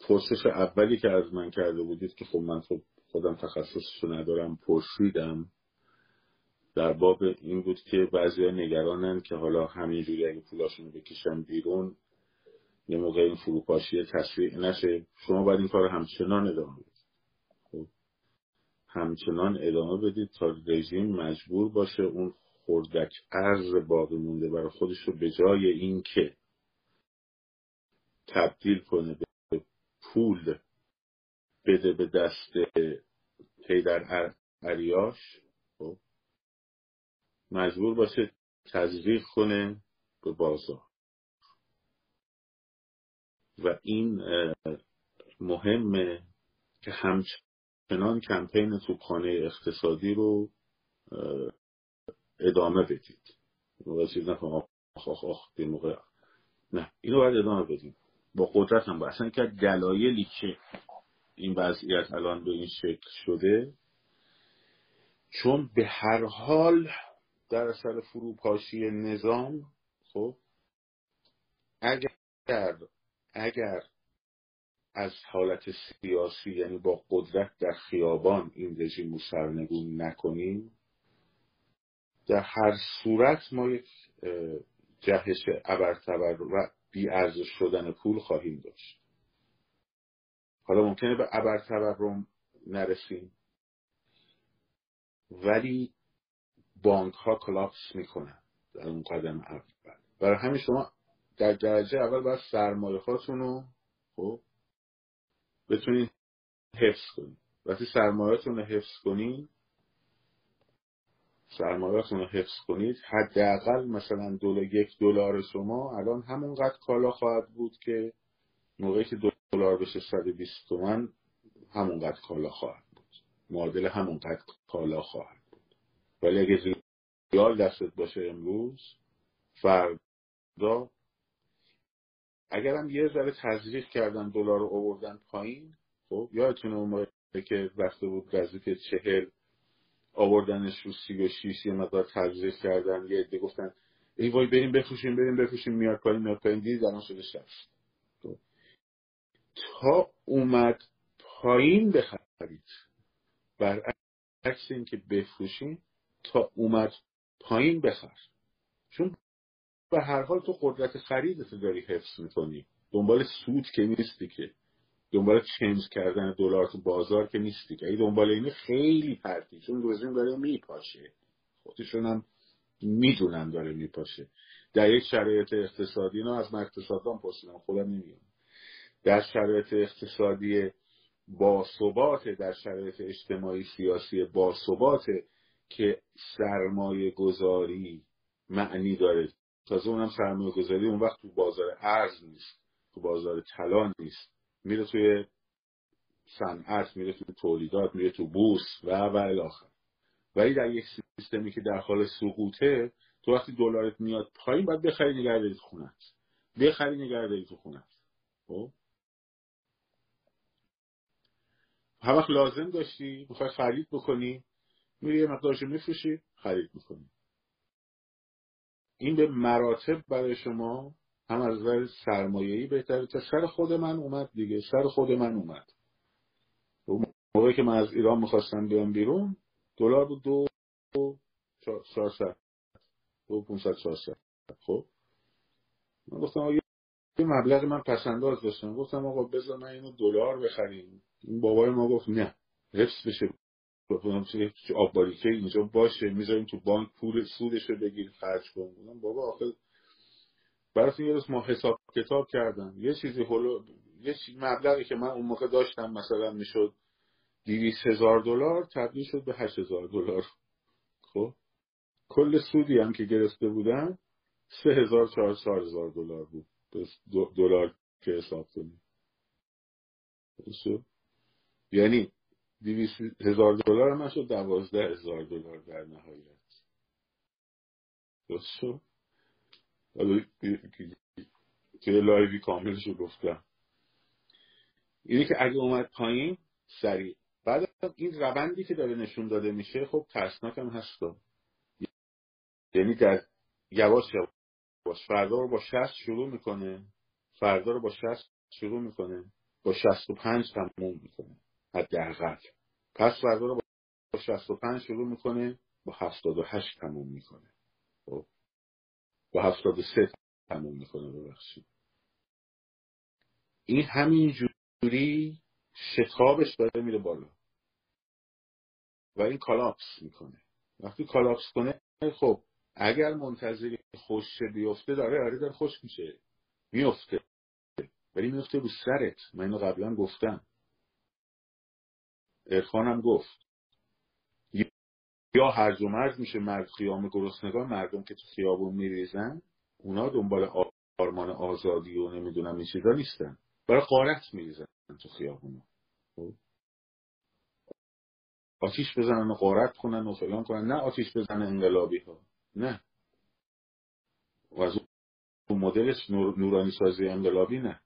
پرسش اولی که از من کرده بودید که خب من خب خودم تخصصشو ندارم پرسیدم. در باب این بود که بعضی نگرانن که حالا همینجوری اگه پولاشون بکشن بیرون یه موقع این فروپاشی تسریع نشه. شما باید این کار همچنان ادامه بدید. خب. همچنان ادامه بدید تا رژیم مجبور باشه اون خردک ارز باقی مونده برای خودش رو به جای این که تبدیل کنه به پول بده به دست پیدر عریاش خب. مجبور باشه تزریق کنه به بازار. و این مهمه که همچنان کمپین توپخانه اقتصادی رو ادامه بدید. چیز نکن آخ آخ آخ موقع. نه اینو باید ادامه بدیم. با قدرت هم. باید اصلا که دلایلی که این وضعیت الان به این شکل شده چون به هر حال در اثر فروپاشی نظام خب اگر اگر از حالت سیاسی یعنی با قدرت در خیابان این رژیم رو سرنگون نکنیم در هر صورت ما یک جهش ابرتبر و ارزش شدن پول خواهیم داشت. حالا ممکنه به ابرتبر نرسیم ولی بانک ها کلاپس می‌کنن در اون قدم اول. برای همین شما در درجه اول باید سرمایه رو خب بتونید حفظ کنید وقتی سرمایهاتون رو حفظ کنید سرمایهاتون رو حفظ کنید حداقل مثلا دلار یک دلار شما الان همونقدر کالا خواهد بود که موقعی که دلار بشه 120 تومن همونقدر کالا خواهد بود. معادل همونقدر کالا خواهد بود. ولی اگه ریال دستت باشه امروز فردا اگرم یه ذره تزریق کردن دلار رو آوردن پایین خب یادتونه اون موقع که رفته بود که چهل آوردنش رو سی و شیش یه مقدار تزریق کردن یه عده گفتن ای وای بریم بفروشیم بریم بفروشیم میاد پایین میاد پایین دید الان شده خب. تا اومد پایین بخرید. برعکس که بفروشیم تا اومد پایین بخر. چون به هر حال تو قدرت خریدتو داری حفظ می‌کنی. دنبال سود که نیستی که. دنبال چنج کردن دلار تو بازار که نیستی که. ای دنبال اینه خیلی پرتی چون رژیم داره میپاشه. خودشون هم می‌دونن داره میپاشه. در یک شرایط اقتصادی اینا از من اقتصادان پرسیدم خودم نمیگم در شرایط اقتصادی باثبات در شرایط اجتماعی سیاسی باثبات که سرمایه گذاری معنی داره تازه اونم سرمایه گذاری اون وقت تو بازار ارز نیست. تو بازار طلا نیست. میره توی صنعت میره تو تولیدات میره تو بورس و و الاخر ولی در یک سیستمی که در حال سقوطه تو وقتی دلارت میاد پایین باید بخری نگه تو خونت. بخری نگه تو خونت. خب؟ هر وقت لازم داشتی می‌خوای خرید بکنی میری یه مقدارشو میفروشی خرید می‌کنی این به مراتب برای شما هم از نظر سرمایه‌ای بهتره. تا سر خود من اومد دیگه. سر خود من اومد. موقعی که من از ایران می‌خواستم بیام بیرون دلار بود دو چهارصد. دو پونصد چهارصد. خب؟ من گفتم آقا یه مبلغ من پسنداز داشتم. گفتم آقا بذار من اینو دلار بخریم. این بابای ما گفت نه. حفظ بشه. آب باریکه اینجا باشه می‌ذاریم تو بانک پول سودش رو بگیر خرج کن بابا آخه برای یه روز ما حساب کتاب کردم. یه چیزی هلو یه مبلغی که من اون موقع داشتم مثلا می‌شد دیویس هزار دلار تبدیل شد به هشت هزار دلار. خب؟ کل سودی هم که گرفته بودن سه هزار چهار هزار دلار بود. دلار که حساب کنیم. یعنی دیویس هزار دلار من شد دوازده هزار دلار در نهایت. درست شد؟ توی لایوی کاملش رو گفتم. اینه که اگه اومد پایین سریع. بعد این روندی که داره نشون داده میشه خب ترسناک هم هست. یعنی در یواش یواش. فردا رو با شست شروع می‌کنه. فردا رو با شست شروع می‌کنه. با شست و پنج تموم می‌کنه. حداقل. پس فردا رو با شست و پنج شروع می‌کنه با هفتاد و هشت تموم می‌کنه. خب. با هفتاد و سه تموم می‌کنه ببخشید. این همین جوری شتابش داره میره بالا. و این کالاپس می‌کنه. وقتی کالاپس کنه خب اگر منتظری خوش بیفته داره آره داره خوش میشه. میفته ولی میفته رو سرت. من اینو قبلا گفتم. ارفانم گفت یا هرج و مرز میشه مرد خیام گرسنگان مردم که تو خیابون میریزن اونا دنبال آرمان آزادی و نمی‌دونم این چیزا نیستن. برای قارت میریزن تو خیابون. خب؟ آتیش بزنن و قارت کنن و فلان کنن. نه آتیش بزنن انقلابی ها نه. و از اون مدلش نورانی سازی انقلابی نه.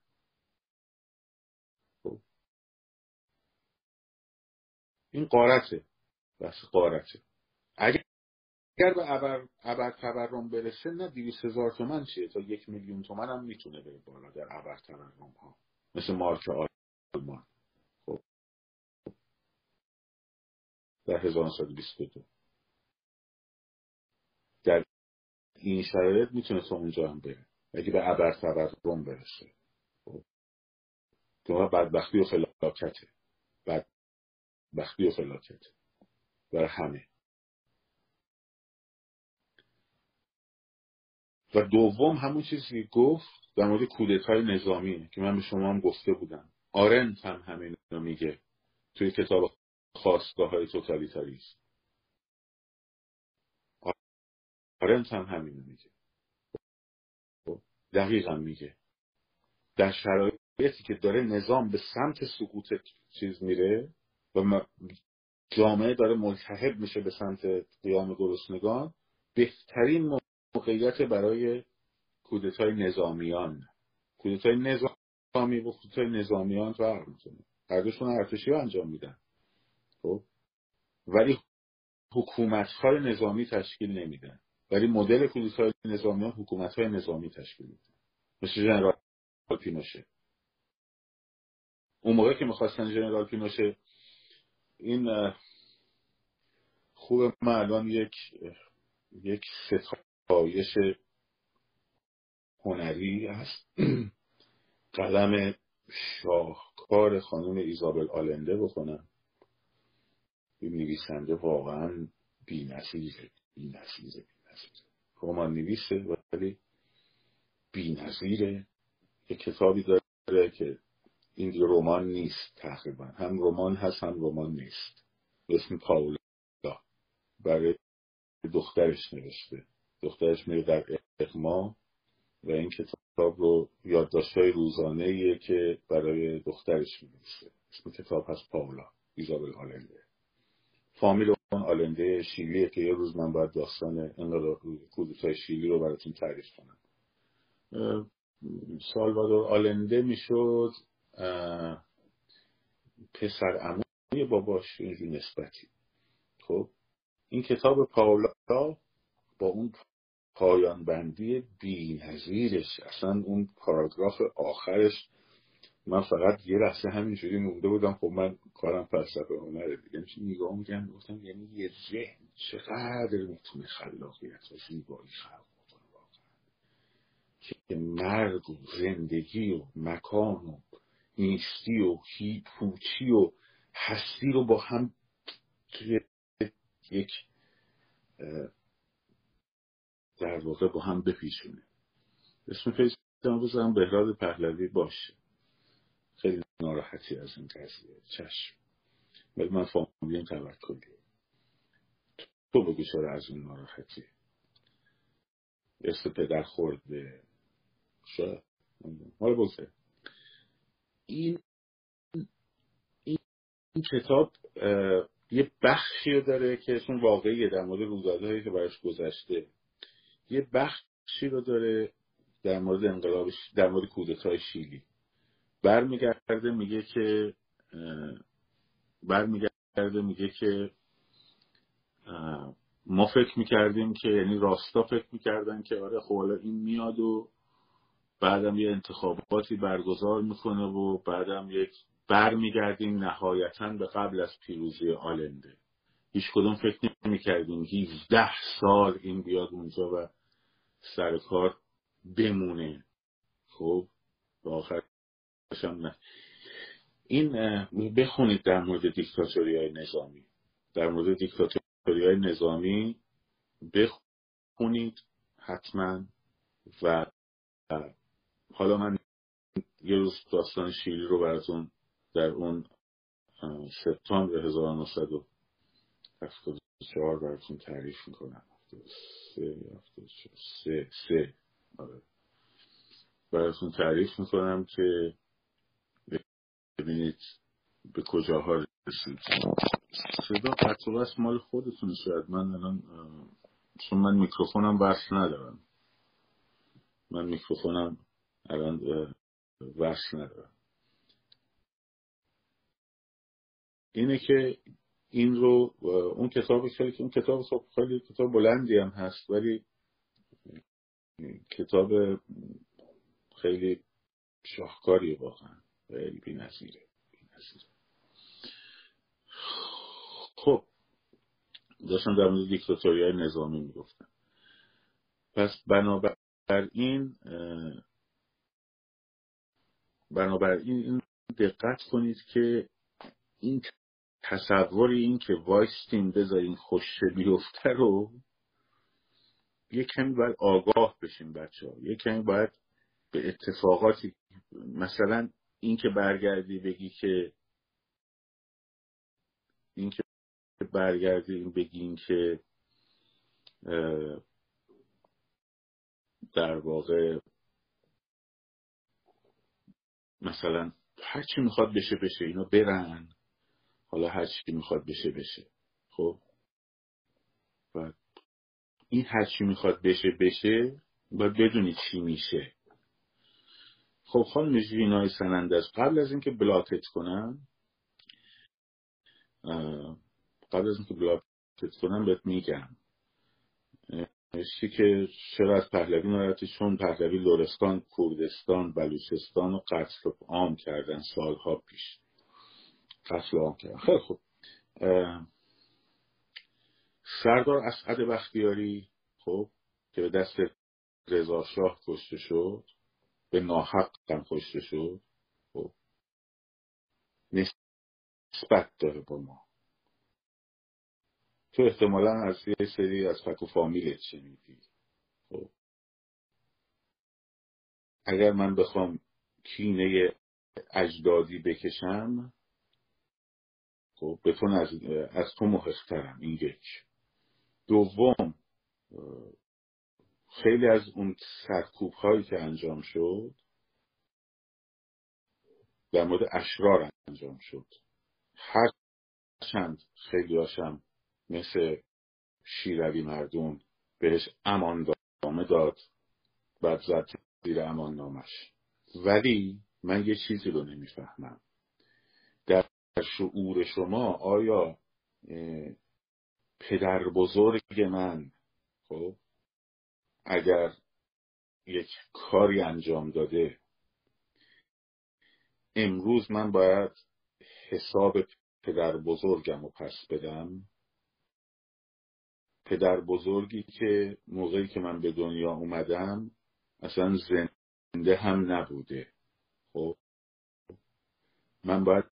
این قارته. بس قارته. اگر به ابر, ابر تورم برسه نه دیویس هزار تومن چیه؟ تا یک میلیون تومن هم می‌تونه بره بالا در ابر تورم ها مثل مارک آلمان. خب. در 1922 در این شرایط می‌تونه تا اونجا هم بره. اگه به ابر تورم برسه. خب. که بدبختی و فلاکته بدبختی و فلاکته برای همه. و دوم همون چیزی که گفت در مورد کودتای نظامی که من به شما هم گفته بودم. آرنت هم همین رو میگه. توی کتاب خواستگاه های توتالیتاریسم. آرنت هم همین میگه. دقیقا میگه. در شرایطی که داره نظام به سمت سقوط چیز میره و جامعه داره ملتحب میشه به سمت قیام گرسنگان بهترین موقعیت برای کودتای نظامیان. کودتای نظامی و کودتای نظامیان فرق می‌کنه. هر دوشون ارتشی رو انجام میدن. خب؟ ولی حکومت های نظامی تشکیل نمیدن. ولی مدل کودتای نظامیان حکومت های نظامی تشکیل میدن. مثل جنرال پینوشه. اون موقع که می‌خواستن جنرال پینوشه این خوب من الان یک یک ستایش هنری هست. قلم شاهکار خانم ایزابل آلنده بکنم این نویسنده واقعا بی نظیره بی نظیره رمان نویسه ولی بی نظیره یک کتابی داره که این رمان نیست تقریبا. هم رمان هست هم رمان نیست. اسم پاولا. برای دخترش نوشته. دخترش میره در اقما و این کتاب رو یادداشت های روزانه که برای دخترش می‌نویسه. اسم کتاب هست پاولا. ایزابل آلنده. فامیل اون آلنده شیلیه که یه روز من باید داستان کودتای شیلی رو براتون تعریف کنم. سالوادور آلنده می‌شد. پسر اموی باباش اینجور نسبتی. خب این کتاب پاولا با اون پایان بندی بی نظیرش اصلا اون پاراگراف آخرش من فقط یه لحظه همینجوری مونده بودم. خب من کارم فلسفه هنره دیگه. میشه نگاه میگم گفتم یعنی یه ذهن چقدر می‌تونه خلاقیت و زیبایی خلق کنه که مرگ و زندگی و مکان و نیستی و پوچی و هستی رو با هم توی یک در واقع با هم بپیچونه. اسم فیسبوکم بزنم بهراد پهلوی باشه. خیلی ناراحتی از این قضیه. چشم. ولی من فامیلیم توکلی. تو بگو چرا از این ناراحتی. اسم پدر خورده. شاید. حالا بگذاره این این, کتاب یه بخشی داره که اسم واقعیه در مورد رویدادهایی که براش گذشته. یه بخشی رو داره در مورد انقلاب در مورد کودتای شیلی. برمیگرده میگه که برمیگرده میگه که ما فکر می‌کردیم که یعنی راستا فکر می‌کردن که آره خب این میاد و بعدم یه انتخاباتی برگزار می‌کنه و بعدم یک برمیگردیم نهایتا به قبل از پیروزی آلنده. هیچ کدوم فکر نمی‌کردیم 17 سال این بیاد اونجا و سر کار بمونه. خب و آخرش نه. این بخونید در مورد دیکتاتوری های نظامی. در مورد دیکتاتوری های نظامی بخونید حتما و حالا من یه روز داستان شیلی رو براتون در اون سپتامبر 1974 براتون تعریف می‌کنم. سه سه سه. آره. براتون تعریف می‌کنم که ببینید به کجاها رسید. صدا قطع مال خودتون شاید. من الان چون من میکروفونم بس ندارم. من میکروفونم الان وصل ندارم. اینه که این رو اون کتاب خیلی اون کتاب خب خیلی کتاب بلندی هم هست ولی کتاب خیلی شاهکاری واقعا. خیلی بی نظیره. خب داشتم در مورد دیکتاتوری های نظامی می‌گفتم. پس بنابراین بنابراین این دقت کنید که این تصوری این که وایستین بذارین خوشه بیفته رو یه کمی باید آگاه بشین بچه ها یه کمی باید به اتفاقاتی مثلا این که برگردی بگی که این که برگردی بگین که در واقع مثلا هر چی می‌خواد بشه بشه اینا برن. حالا هر چی می‌خواد بشه بشه. خب؟ و این هر چی می‌خواد بشه بشه باید بدونی چی میشه. خب خانم ژینای سنندز قبل از اینکه بلاکت کنم قبل از اینکه بلاکت کنم بهت میگم. نوشتی که چرا از پهلوی ناراحتی چون پهلوی لورستان کردستان بلوچستان و قتل عام کردن سالها پیش. قتل عام کردن. خیلی خوب. سردار اسعد بختیاری خب که به دست رضا شاه کشته شد به ناحق هم کشته شد خب نسبت داره با ما. تو احتمالا از یه سری از فک و فامیلت شنیدی. خب. اگر من بخوام کینه اجدادی بکشم خب به تو از, از تو محقترم این یک. دوم خیلی از اون سرکوب هایی که انجام شد در مورد اشرار انجام شد. هر چند خیلی هاشم مثل شیروی مردون بهش امان دامه داد بعد زد زیر امان نامش. ولی من یه چیزی رو نمی‌فهمم. در شعور شما آیا پدر بزرگ من خب اگر یک کاری انجام داده امروز من باید حساب پدر بزرگم رو پس بدم؟ پدر بزرگی که موقعی که من به دنیا اومدم اصلا زنده هم نبوده. خب؟ من باید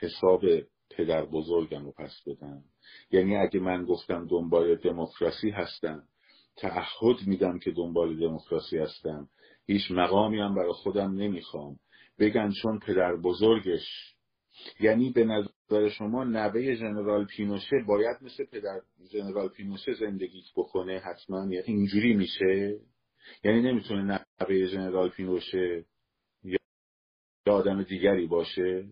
حساب پدر بزرگم رو پس بدم. یعنی اگه من گفتم دنبال دموکراسی هستم تعهد میدم که دنبال دموکراسی هستم. هیچ مقامی هم برای خودم نمی‌خوام. بگن چون پدر بزرگش یعنی به نظر شما نوه ژنرال پینوشه باید مثل پدر ژنرال پینوشه زندگی بکنه حتما؟ یا اینجوری میشه؟ یعنی نمی‌تونه نوه ژنرال پینوشه یا آدم دیگری باشه؟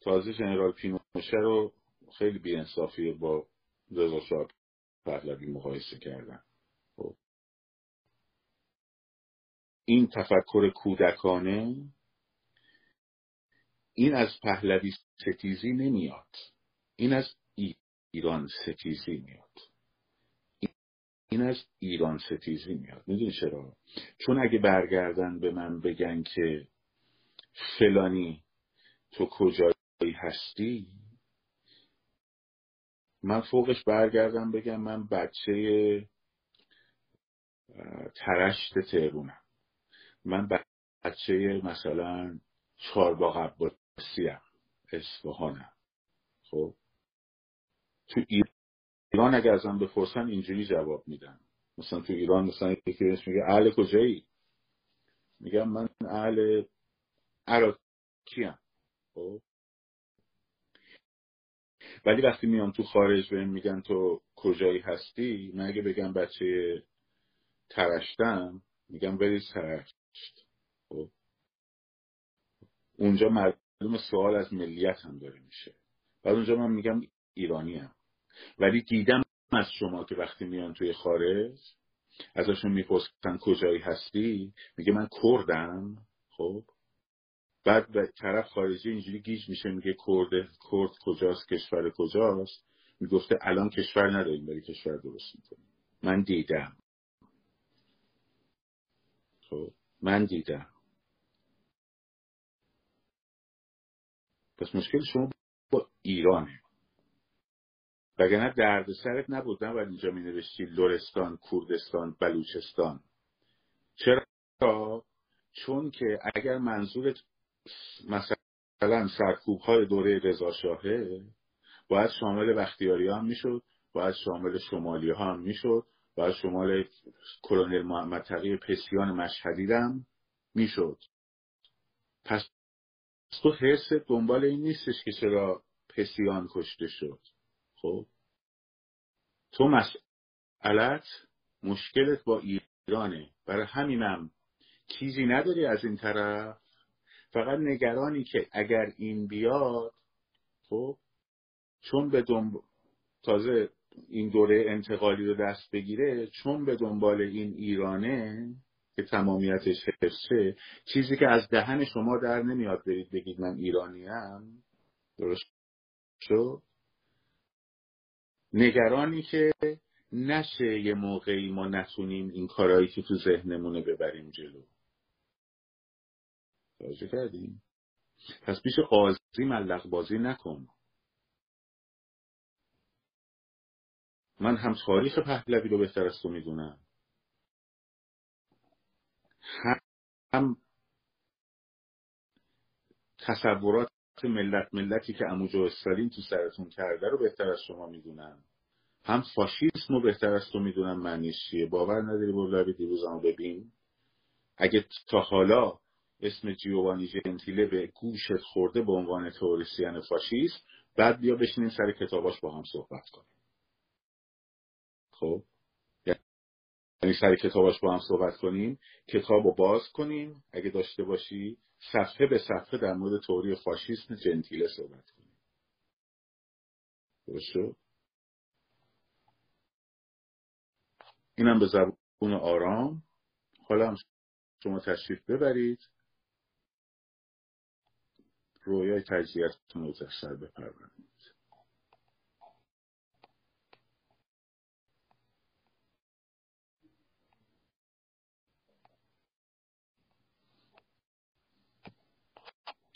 تازه ژنرال پینوشه رو خیلی بیانصافی با رضا شاه پهلوی مقایسه کردن. خب. این تفکر کودکانه این از پهلوی ستیزی نمیاد. این از ایران ستیزی میاد. این از ایران ستیزی میاد. می‌دونی چرا؟ چون اگه برگردن به من بگن که فلانی تو کجایی هستی من فوقش برگردم بگم من بچه ترشت تهرونم. من بچه مثلا چارباغ عباسی هم اصفهانم خب؟ تو ایران اگر ازم بپرسن اینجوری جواب میدم مثلا تو ایران مثلا یکی میگه اهل کجایی؟ میگم من اهل عراقی هم خب؟ ولی وقتی میان تو خارج بهم میگن تو کجایی هستی من اگه بگم بچه ترشتم میگم بریز ترشت. خب؟ اونجا معلوم سوال از ملیت هم داره میشه. بعد اونجا من میگم ایرانی هم. ولی دیدم از شما که وقتی میان توی خارج ازشون می‌پرسن کجایی هستی میگه من کردم. خب؟ بعد به طرف خارجی اینجوری گیج میشه میگه کرد کرد کجاست کشور کجاست؟ می‌گفته الان کشور نداریم ولی کشور درست می‌کنیم. من دیدم. خب؟ من دیدم. پس مشکل شما با ایرانه وگرنه درد سرت نبود نه اینجا می نوشتی لورستان کردستان بلوچستان. چرا؟ چون که اگر منظورت مثلا سرکوب های دوره رضا شاهه باید شامل بختیاری هم می‌شد باید شامل شمالی ها هم می‌شد باید شمال کلونل محمد تقی پسیان مشهدی هم می‌شد. پس تو حس دنبال این نیستش که چرا پسیان کشته شد. خب؟ تو مسئلت مشکلت با ایرانه. برای همینم چیزی نداری از این طرف. فقط نگرانی که اگر این بیاد خب؟ چون به دنب... تازه این دوره انتقالی رو دست بگیره چون به دنبال این ایرانه که تمامیتش حفظه چیزی که از دهن شما در نمیاد برید بگید من ایرانیم درست شد؟ نگرانی که نشه یه موقعی ما نتونیم این کارهایی که تو ذهنمونه ببریم جلو. توجه کردیم پس پیش قاضی ملق بازی نکن. من هم تاریخ پهلوی رو بهتر از تو می‌دونم. هم تصورات ملت ملتی که اموجو استالین تو سرتون کرده رو بهتر از شما می‌دونم هم فاشیسم رو بهتر از تو می‌دونم معنیش چیه. باور نداری برو دیروزمو ببین. اگه تا حالا اسم جیوانی جنتیله به گوشت خورده به عنوان تئوریسین فاشیست بعد بیا بشینیم سر کتاباش با هم صحبت کنیم. خب؟ یعنی سر کتاباش با هم صحبت کنیم کتاب رو باز کنیم. اگه داشته باشی صفحه به صفحه در مورد توری فاشیسم جنتیله صحبت کنیم. درست اینم به زبون آرام. حالا هم شما تشریف ببرید. رویای تجزیهتون رو سر بپرونید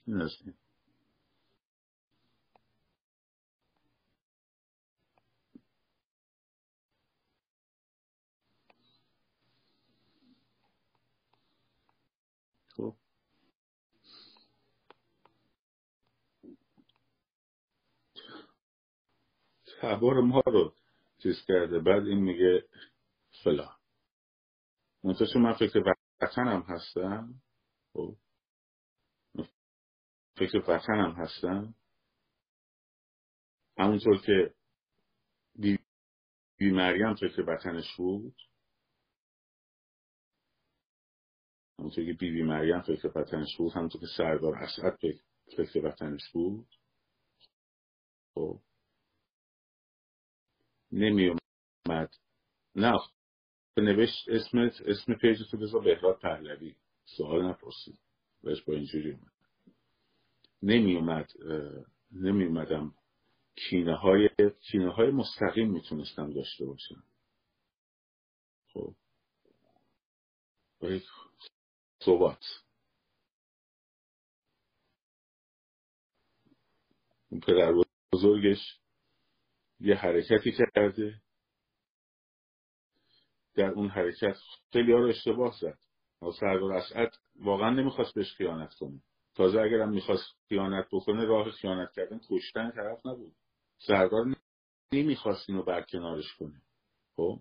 این خب. تبار ما رو چیز کرده بعد این میگه فلان. منتها من فکر وطنم هستم. خب. فکر وطنم هستم. همونطور که بی, بی مریم فکر وطنش بود همونطور که بی بی مریم فکر وطنش بود همونطور که سردار اسعد فکر وطنش بود خب نمی اومد نه نوشت اسمت اسم پیجتو بذار بهراد پهلوی. سوال نپرسید. بهش با اینجوری اومد. نمی اومد کینه های کینه های مستقیم می‌تونستم داشته باشم. خب. یک اون پدر بزرگش یه حرکتی کرده. در اون حرکت خیلی ها رو اشتباه زد. سردار اسعد واقعا نمی‌خواست بهش خیانت کنه. تازه اگرم می‌خواست خیانت بکنه راه خیانت کردن کشتن طرف نبود. سردار نمی‌خواست اینو برکنارش کنه. خب؟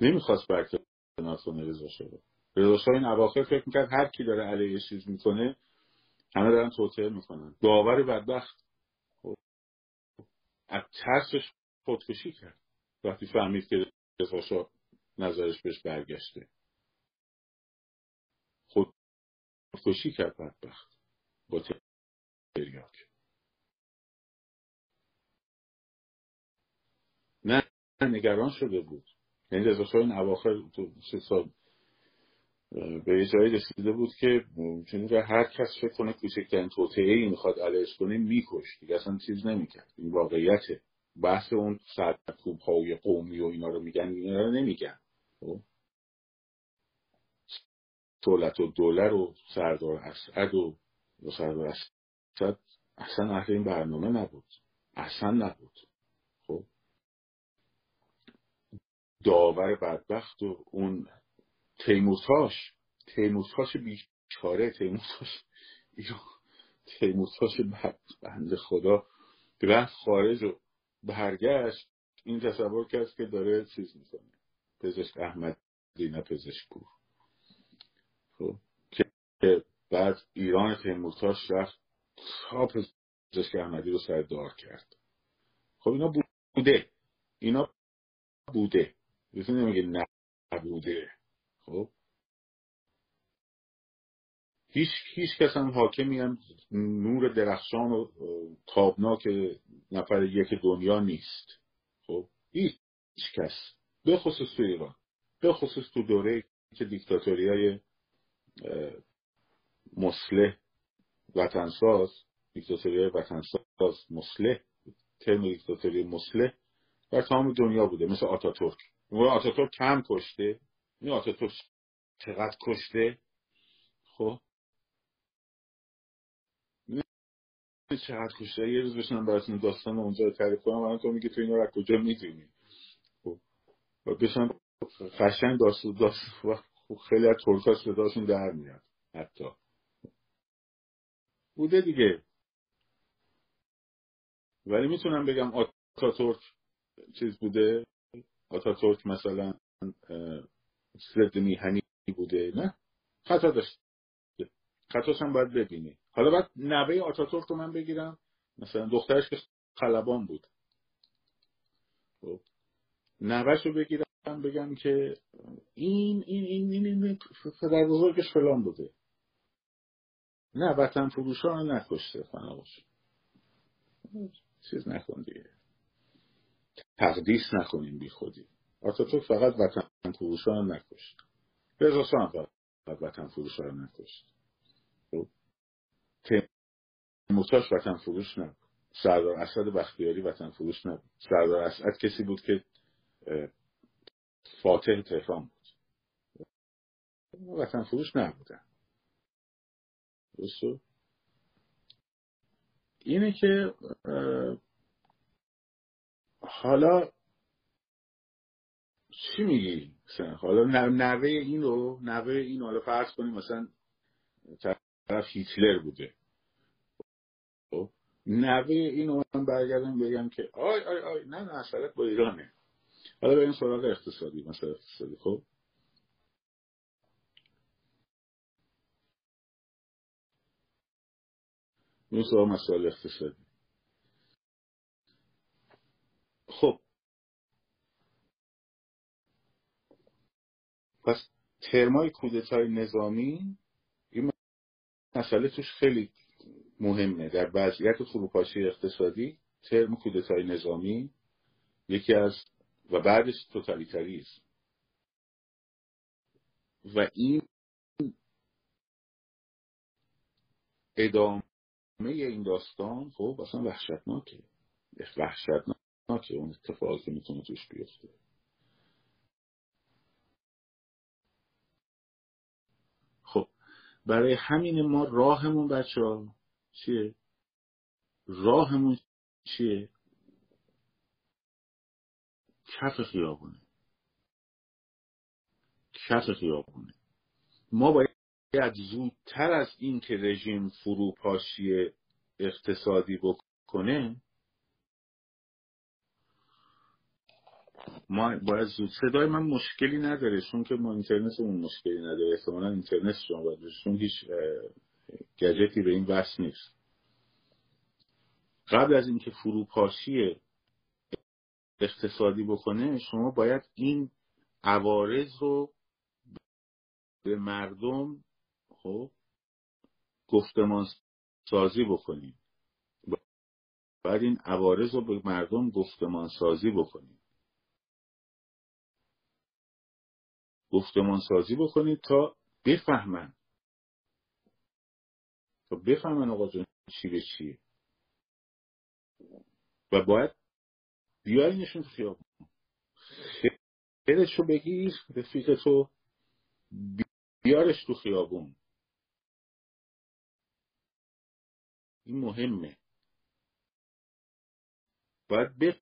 نمی‌خواست برکنار کنه رضا شاه. رضا این اواخر فکر می‌کرد هر کی داره علیه چیز می‌کنه همه دارن توطئه می‌کنن. داور بدبخت. خب؟ از ترسش خودکشی کرد. وقتی فهمید که رضا نظرش بهش برگشته. خودکشی کرد بدبخت. با تریاک. نه نگران شده بود. یعنی رضا این اواخر تو سه سال به یه جایی رسیده بود که ممکنه هر کس فکر کنه کوچکترین توطعه ای می‌خواد علیش کنه میکش دیگه اصلا چیز نمی‌کرد. این واقعیته. بحث اون سرکوب های قومی و اینا رو میگن اینا رو نمیگن. خب؟ دولت و دولر و سردار اسعد و سردار اسعد اصلا اهل این برنامه نبود. اصلا نبود. خب؟ داور بدبخت و اون تیموتاش تیموتاش بیچاره تیموتاش تیموتاش بند خدا. رفت خارج و برگشت. این تصور کرد که داره چیز می‌کنه. پزشک احمد نه پزشک خب. که بعد ایران تیمورتاش رفت تا پزشک احمدی رو سر دار کرد. خب اینا بوده. اینا بوده. یکی نمیگه نبوده. خب. هیچ هیچ کس هم حاکمی هم نور درخشان و تابناک نفر یک دنیا نیست. خب. هیچ کس. به خصوص تو ایران. به خصوص تو دوره که دیکتاتوری های مسلح وطنساز دیکتاتوری وطنساز مسلح ترم دیکتاتوری مسلح در تمام دنیا بوده مثل آتاتورک. اون آتاتورک کم کشته. این آتاتورک چقدر کشته؟ خب. چقدر کشته؟ یه روز بشنم براتون داستان اونجا تعریف کنم. الان تو میگی تو اینا رو کجا می‌دونی؟ خب. بشن قشنگ داستان داستان خیلی از ترکا صداشون در میاد حتی. بوده دیگه. ولی می‌تونم بگم آتاتورک چیز بوده. آتاتورک مثلا ضد میهنی بوده نه؟ خطا داشته خطاش هم باید ببینی. حالا باید نوه آتاتورک رو من بگیرم. مثلا دخترش که خلبان بود. خب. نوهش رو بگیرم. بگم که این این این این, این, پدر بزرگش فلان بوده. نه وطن فروشان رو نکشته فناش چیز نکن دیگه. تقدیس نکنیم بی خودی. آتاتورک فقط وطن فروشان رو نکشت. رضا فقط وطن فروشان رو نکشت. خب؟ تیمورتاش وطن فروش نبود. سردار اسد بختیاری وطن فروش نبود. سردار اسد کسی بود که فاتح تهران بود. وطن فروش نبودن اینه که حالا چی میگی حالا نوه این رو نوه این حالا فرض کنیم مثلا طرف هیتلر بوده. خب؟ نوه این رو من برگردم بگم که آی آی آی نه نه اصلا با ایرانه. حالا این سراغ اقتصادی مثلا اقتصادی خب؟ این سراغ مسائل اقتصادی. خب. پس ترمای کودتای نظامی این مسئله توش خیلی مهمه. در وضعیت فروپاشی اقتصادی ترم کودتای نظامی یکی از و بعدش توتالیتاریزم و این ادامه این داستان خب اصلا وحشتناکه. وحشتناکه. اون اتفاقی که می‌تونه توش بیفته. خب برای همین ما راهمون بچه ها چیه؟ راهمون چیه؟ کف خیابونه. کف خیابونه. ما باید زودتر از این که رژیم فروپاشی اقتصادی بکنه ما باید زود صدای من مشکلی نداره چون که ما اینترنت اون مشکلی نداره. احتمالا اینترنت شما باید چون هیچ گجتی به این وصل نیست. قبل از اینکه فروپاشی اقتصادی بکنه شما باید این عوارض رو به مردم خب گفتمان سازی بکنیم. باید این عوارض رو به مردم گفتمان سازی بکنیم. گفتمان سازی بکنید تا بفهمن. تا بفهمن آقا چی به چیه. و باید بیارینشون تو خیابون خیرش رو بگیر رفیق تو بیارش تو خیابون این مهمه. باید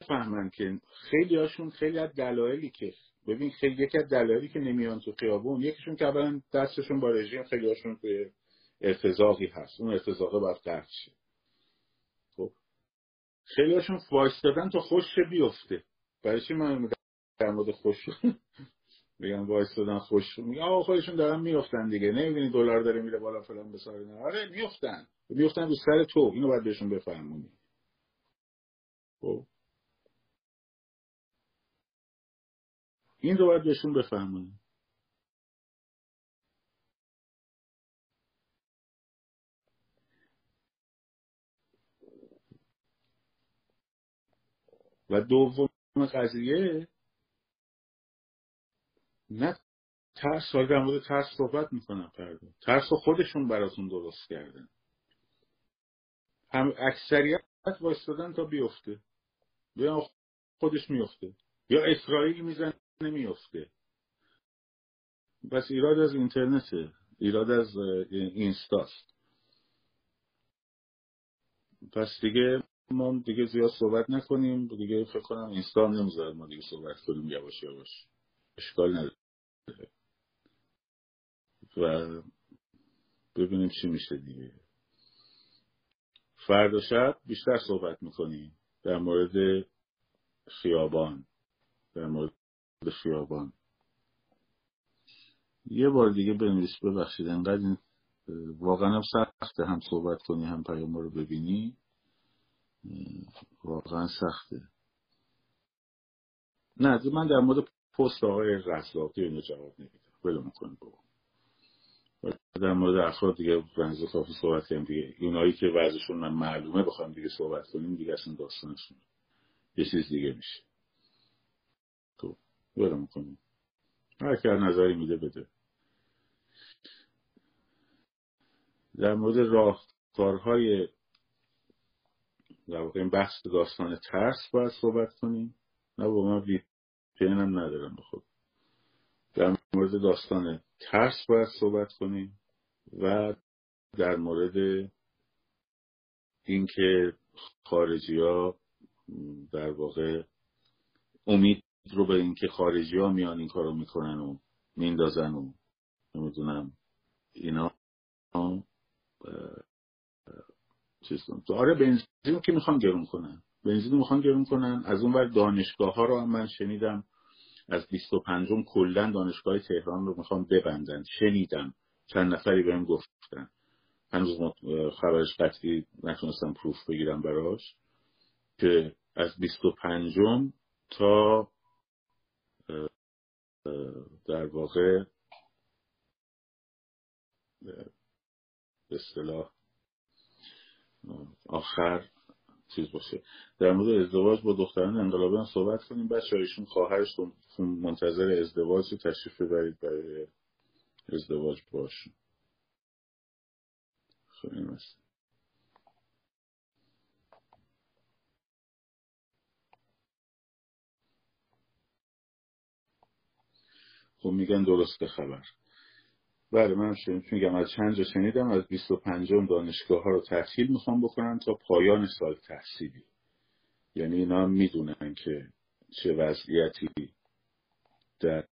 بفهمن که خیلی هاشون خیلی از دلایلی که ببین خیلی یکی از دلایلی که نمیان تو خیابون یکیشون که اولا دستشون با رژیم خیلی هاشون توی ارتزاقی هست. اون ارتزاقه باید قطع شه. خیلی هاشون وایستادن تا خوش بیفته. برای چی من در مورد خوش میگن وایستادن خوش؟ میگن آقا خودشون دارن میفتن دیگه. نمی‌بینی دلار داره میره بالا فلان به ساری آره میفتن میفتن رو سر تو. اینو باید بهشون بفهمونی خب. این رو باید بهشون بفهمونی و دوم قضیه نه ترس حالا در مورد ترس صحبت می‌کنم فردا. ترس خودشون براتون درست کردن. هم اکثریت وایستادن تا بیفته. یا خودش میفته یا اسرائیل می‌زنه نمیفته بس ایراد از اینترنته ایراد از اینستاست پس دیگه ما دیگه زیاد صحبت نکنیم. دیگه فکر کنم اینستا هم نمی‌ذاره ما دیگه صحبت کنیم یواش یواش. اشکال نداره. و ببینیم چی میشه دیگه. فردا شب بیشتر صحبت می‌کنیم در مورد خیابان. در مورد خیابان. یه بار دیگه بنویس ببخشید انقدر واقعا هم سخته هم صحبت کنی هم پیام رو ببینی. واقعا سخته. نه من در مورد پست آقای رزاقی اینو جواب نمیدم. ولو می‌کنه بابا. در مورد افراد دیگه بنزه کافی صحبت کردیم دیگه. اونایی که وضعشون من معلومه بخوام دیگه صحبت کنیم دیگه اصلا داستانشون یه چیز دیگه میشه. تو ولو می‌کنیم هر که نظری میده بده. در مورد راهکارهای در واقع این بحث داستان ترس باید صحبت کنیم. نه با من وی هم ندارم. بخود در مورد داستان ترس باید صحبت کنیم و در مورد اینکه خارجی ها در واقع امید رو به اینکه خارجی ها میان این کارو می‌کنن و میندازن و نمی‌دونم اینا چیز تو آره بنزین که می‌خوان گرون کنن. بنزین می‌خوان گرون کنن. از اون ور دانشگاه ها رو هم من شنیدم. از 25 کلا دانشگاه تهران رو می‌خوان ببندن. شنیدم. چند نفری بهم گفتن. هنوز خبرش قطعی نتونستم پروف بگیرم براش. که از 25 تا در واقع به اصطلاح آخر چیز باشه. در مورد ازدواج با دختران انقلابی هم صحبت کنیم. بچه ایشون خواهرشون منتظر ازدواج تشریف ببرید برای ازدواج باشون. خب، خیلی خب میگن درست خبر. بله من میگم از چند جا شنیدم از 25 دانشگاه ها رو تحصیل می‌خوام بکنن تا پایان سال تحصیلی. یعنی اینا می‌دونن که چه وضعیتی در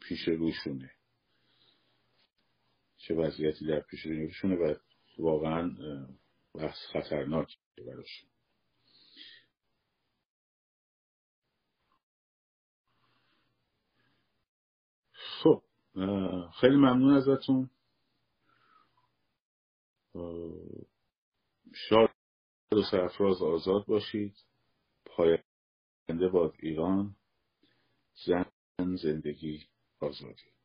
پیش روشونه. چه وضعیتی در پیش روشونه و واقعا بحث خطرناک براشون خب خیلی ممنون ازتون. شاد و سرفراز آزاد باشید. پاینده باد ایران. زن زندگی آزادی.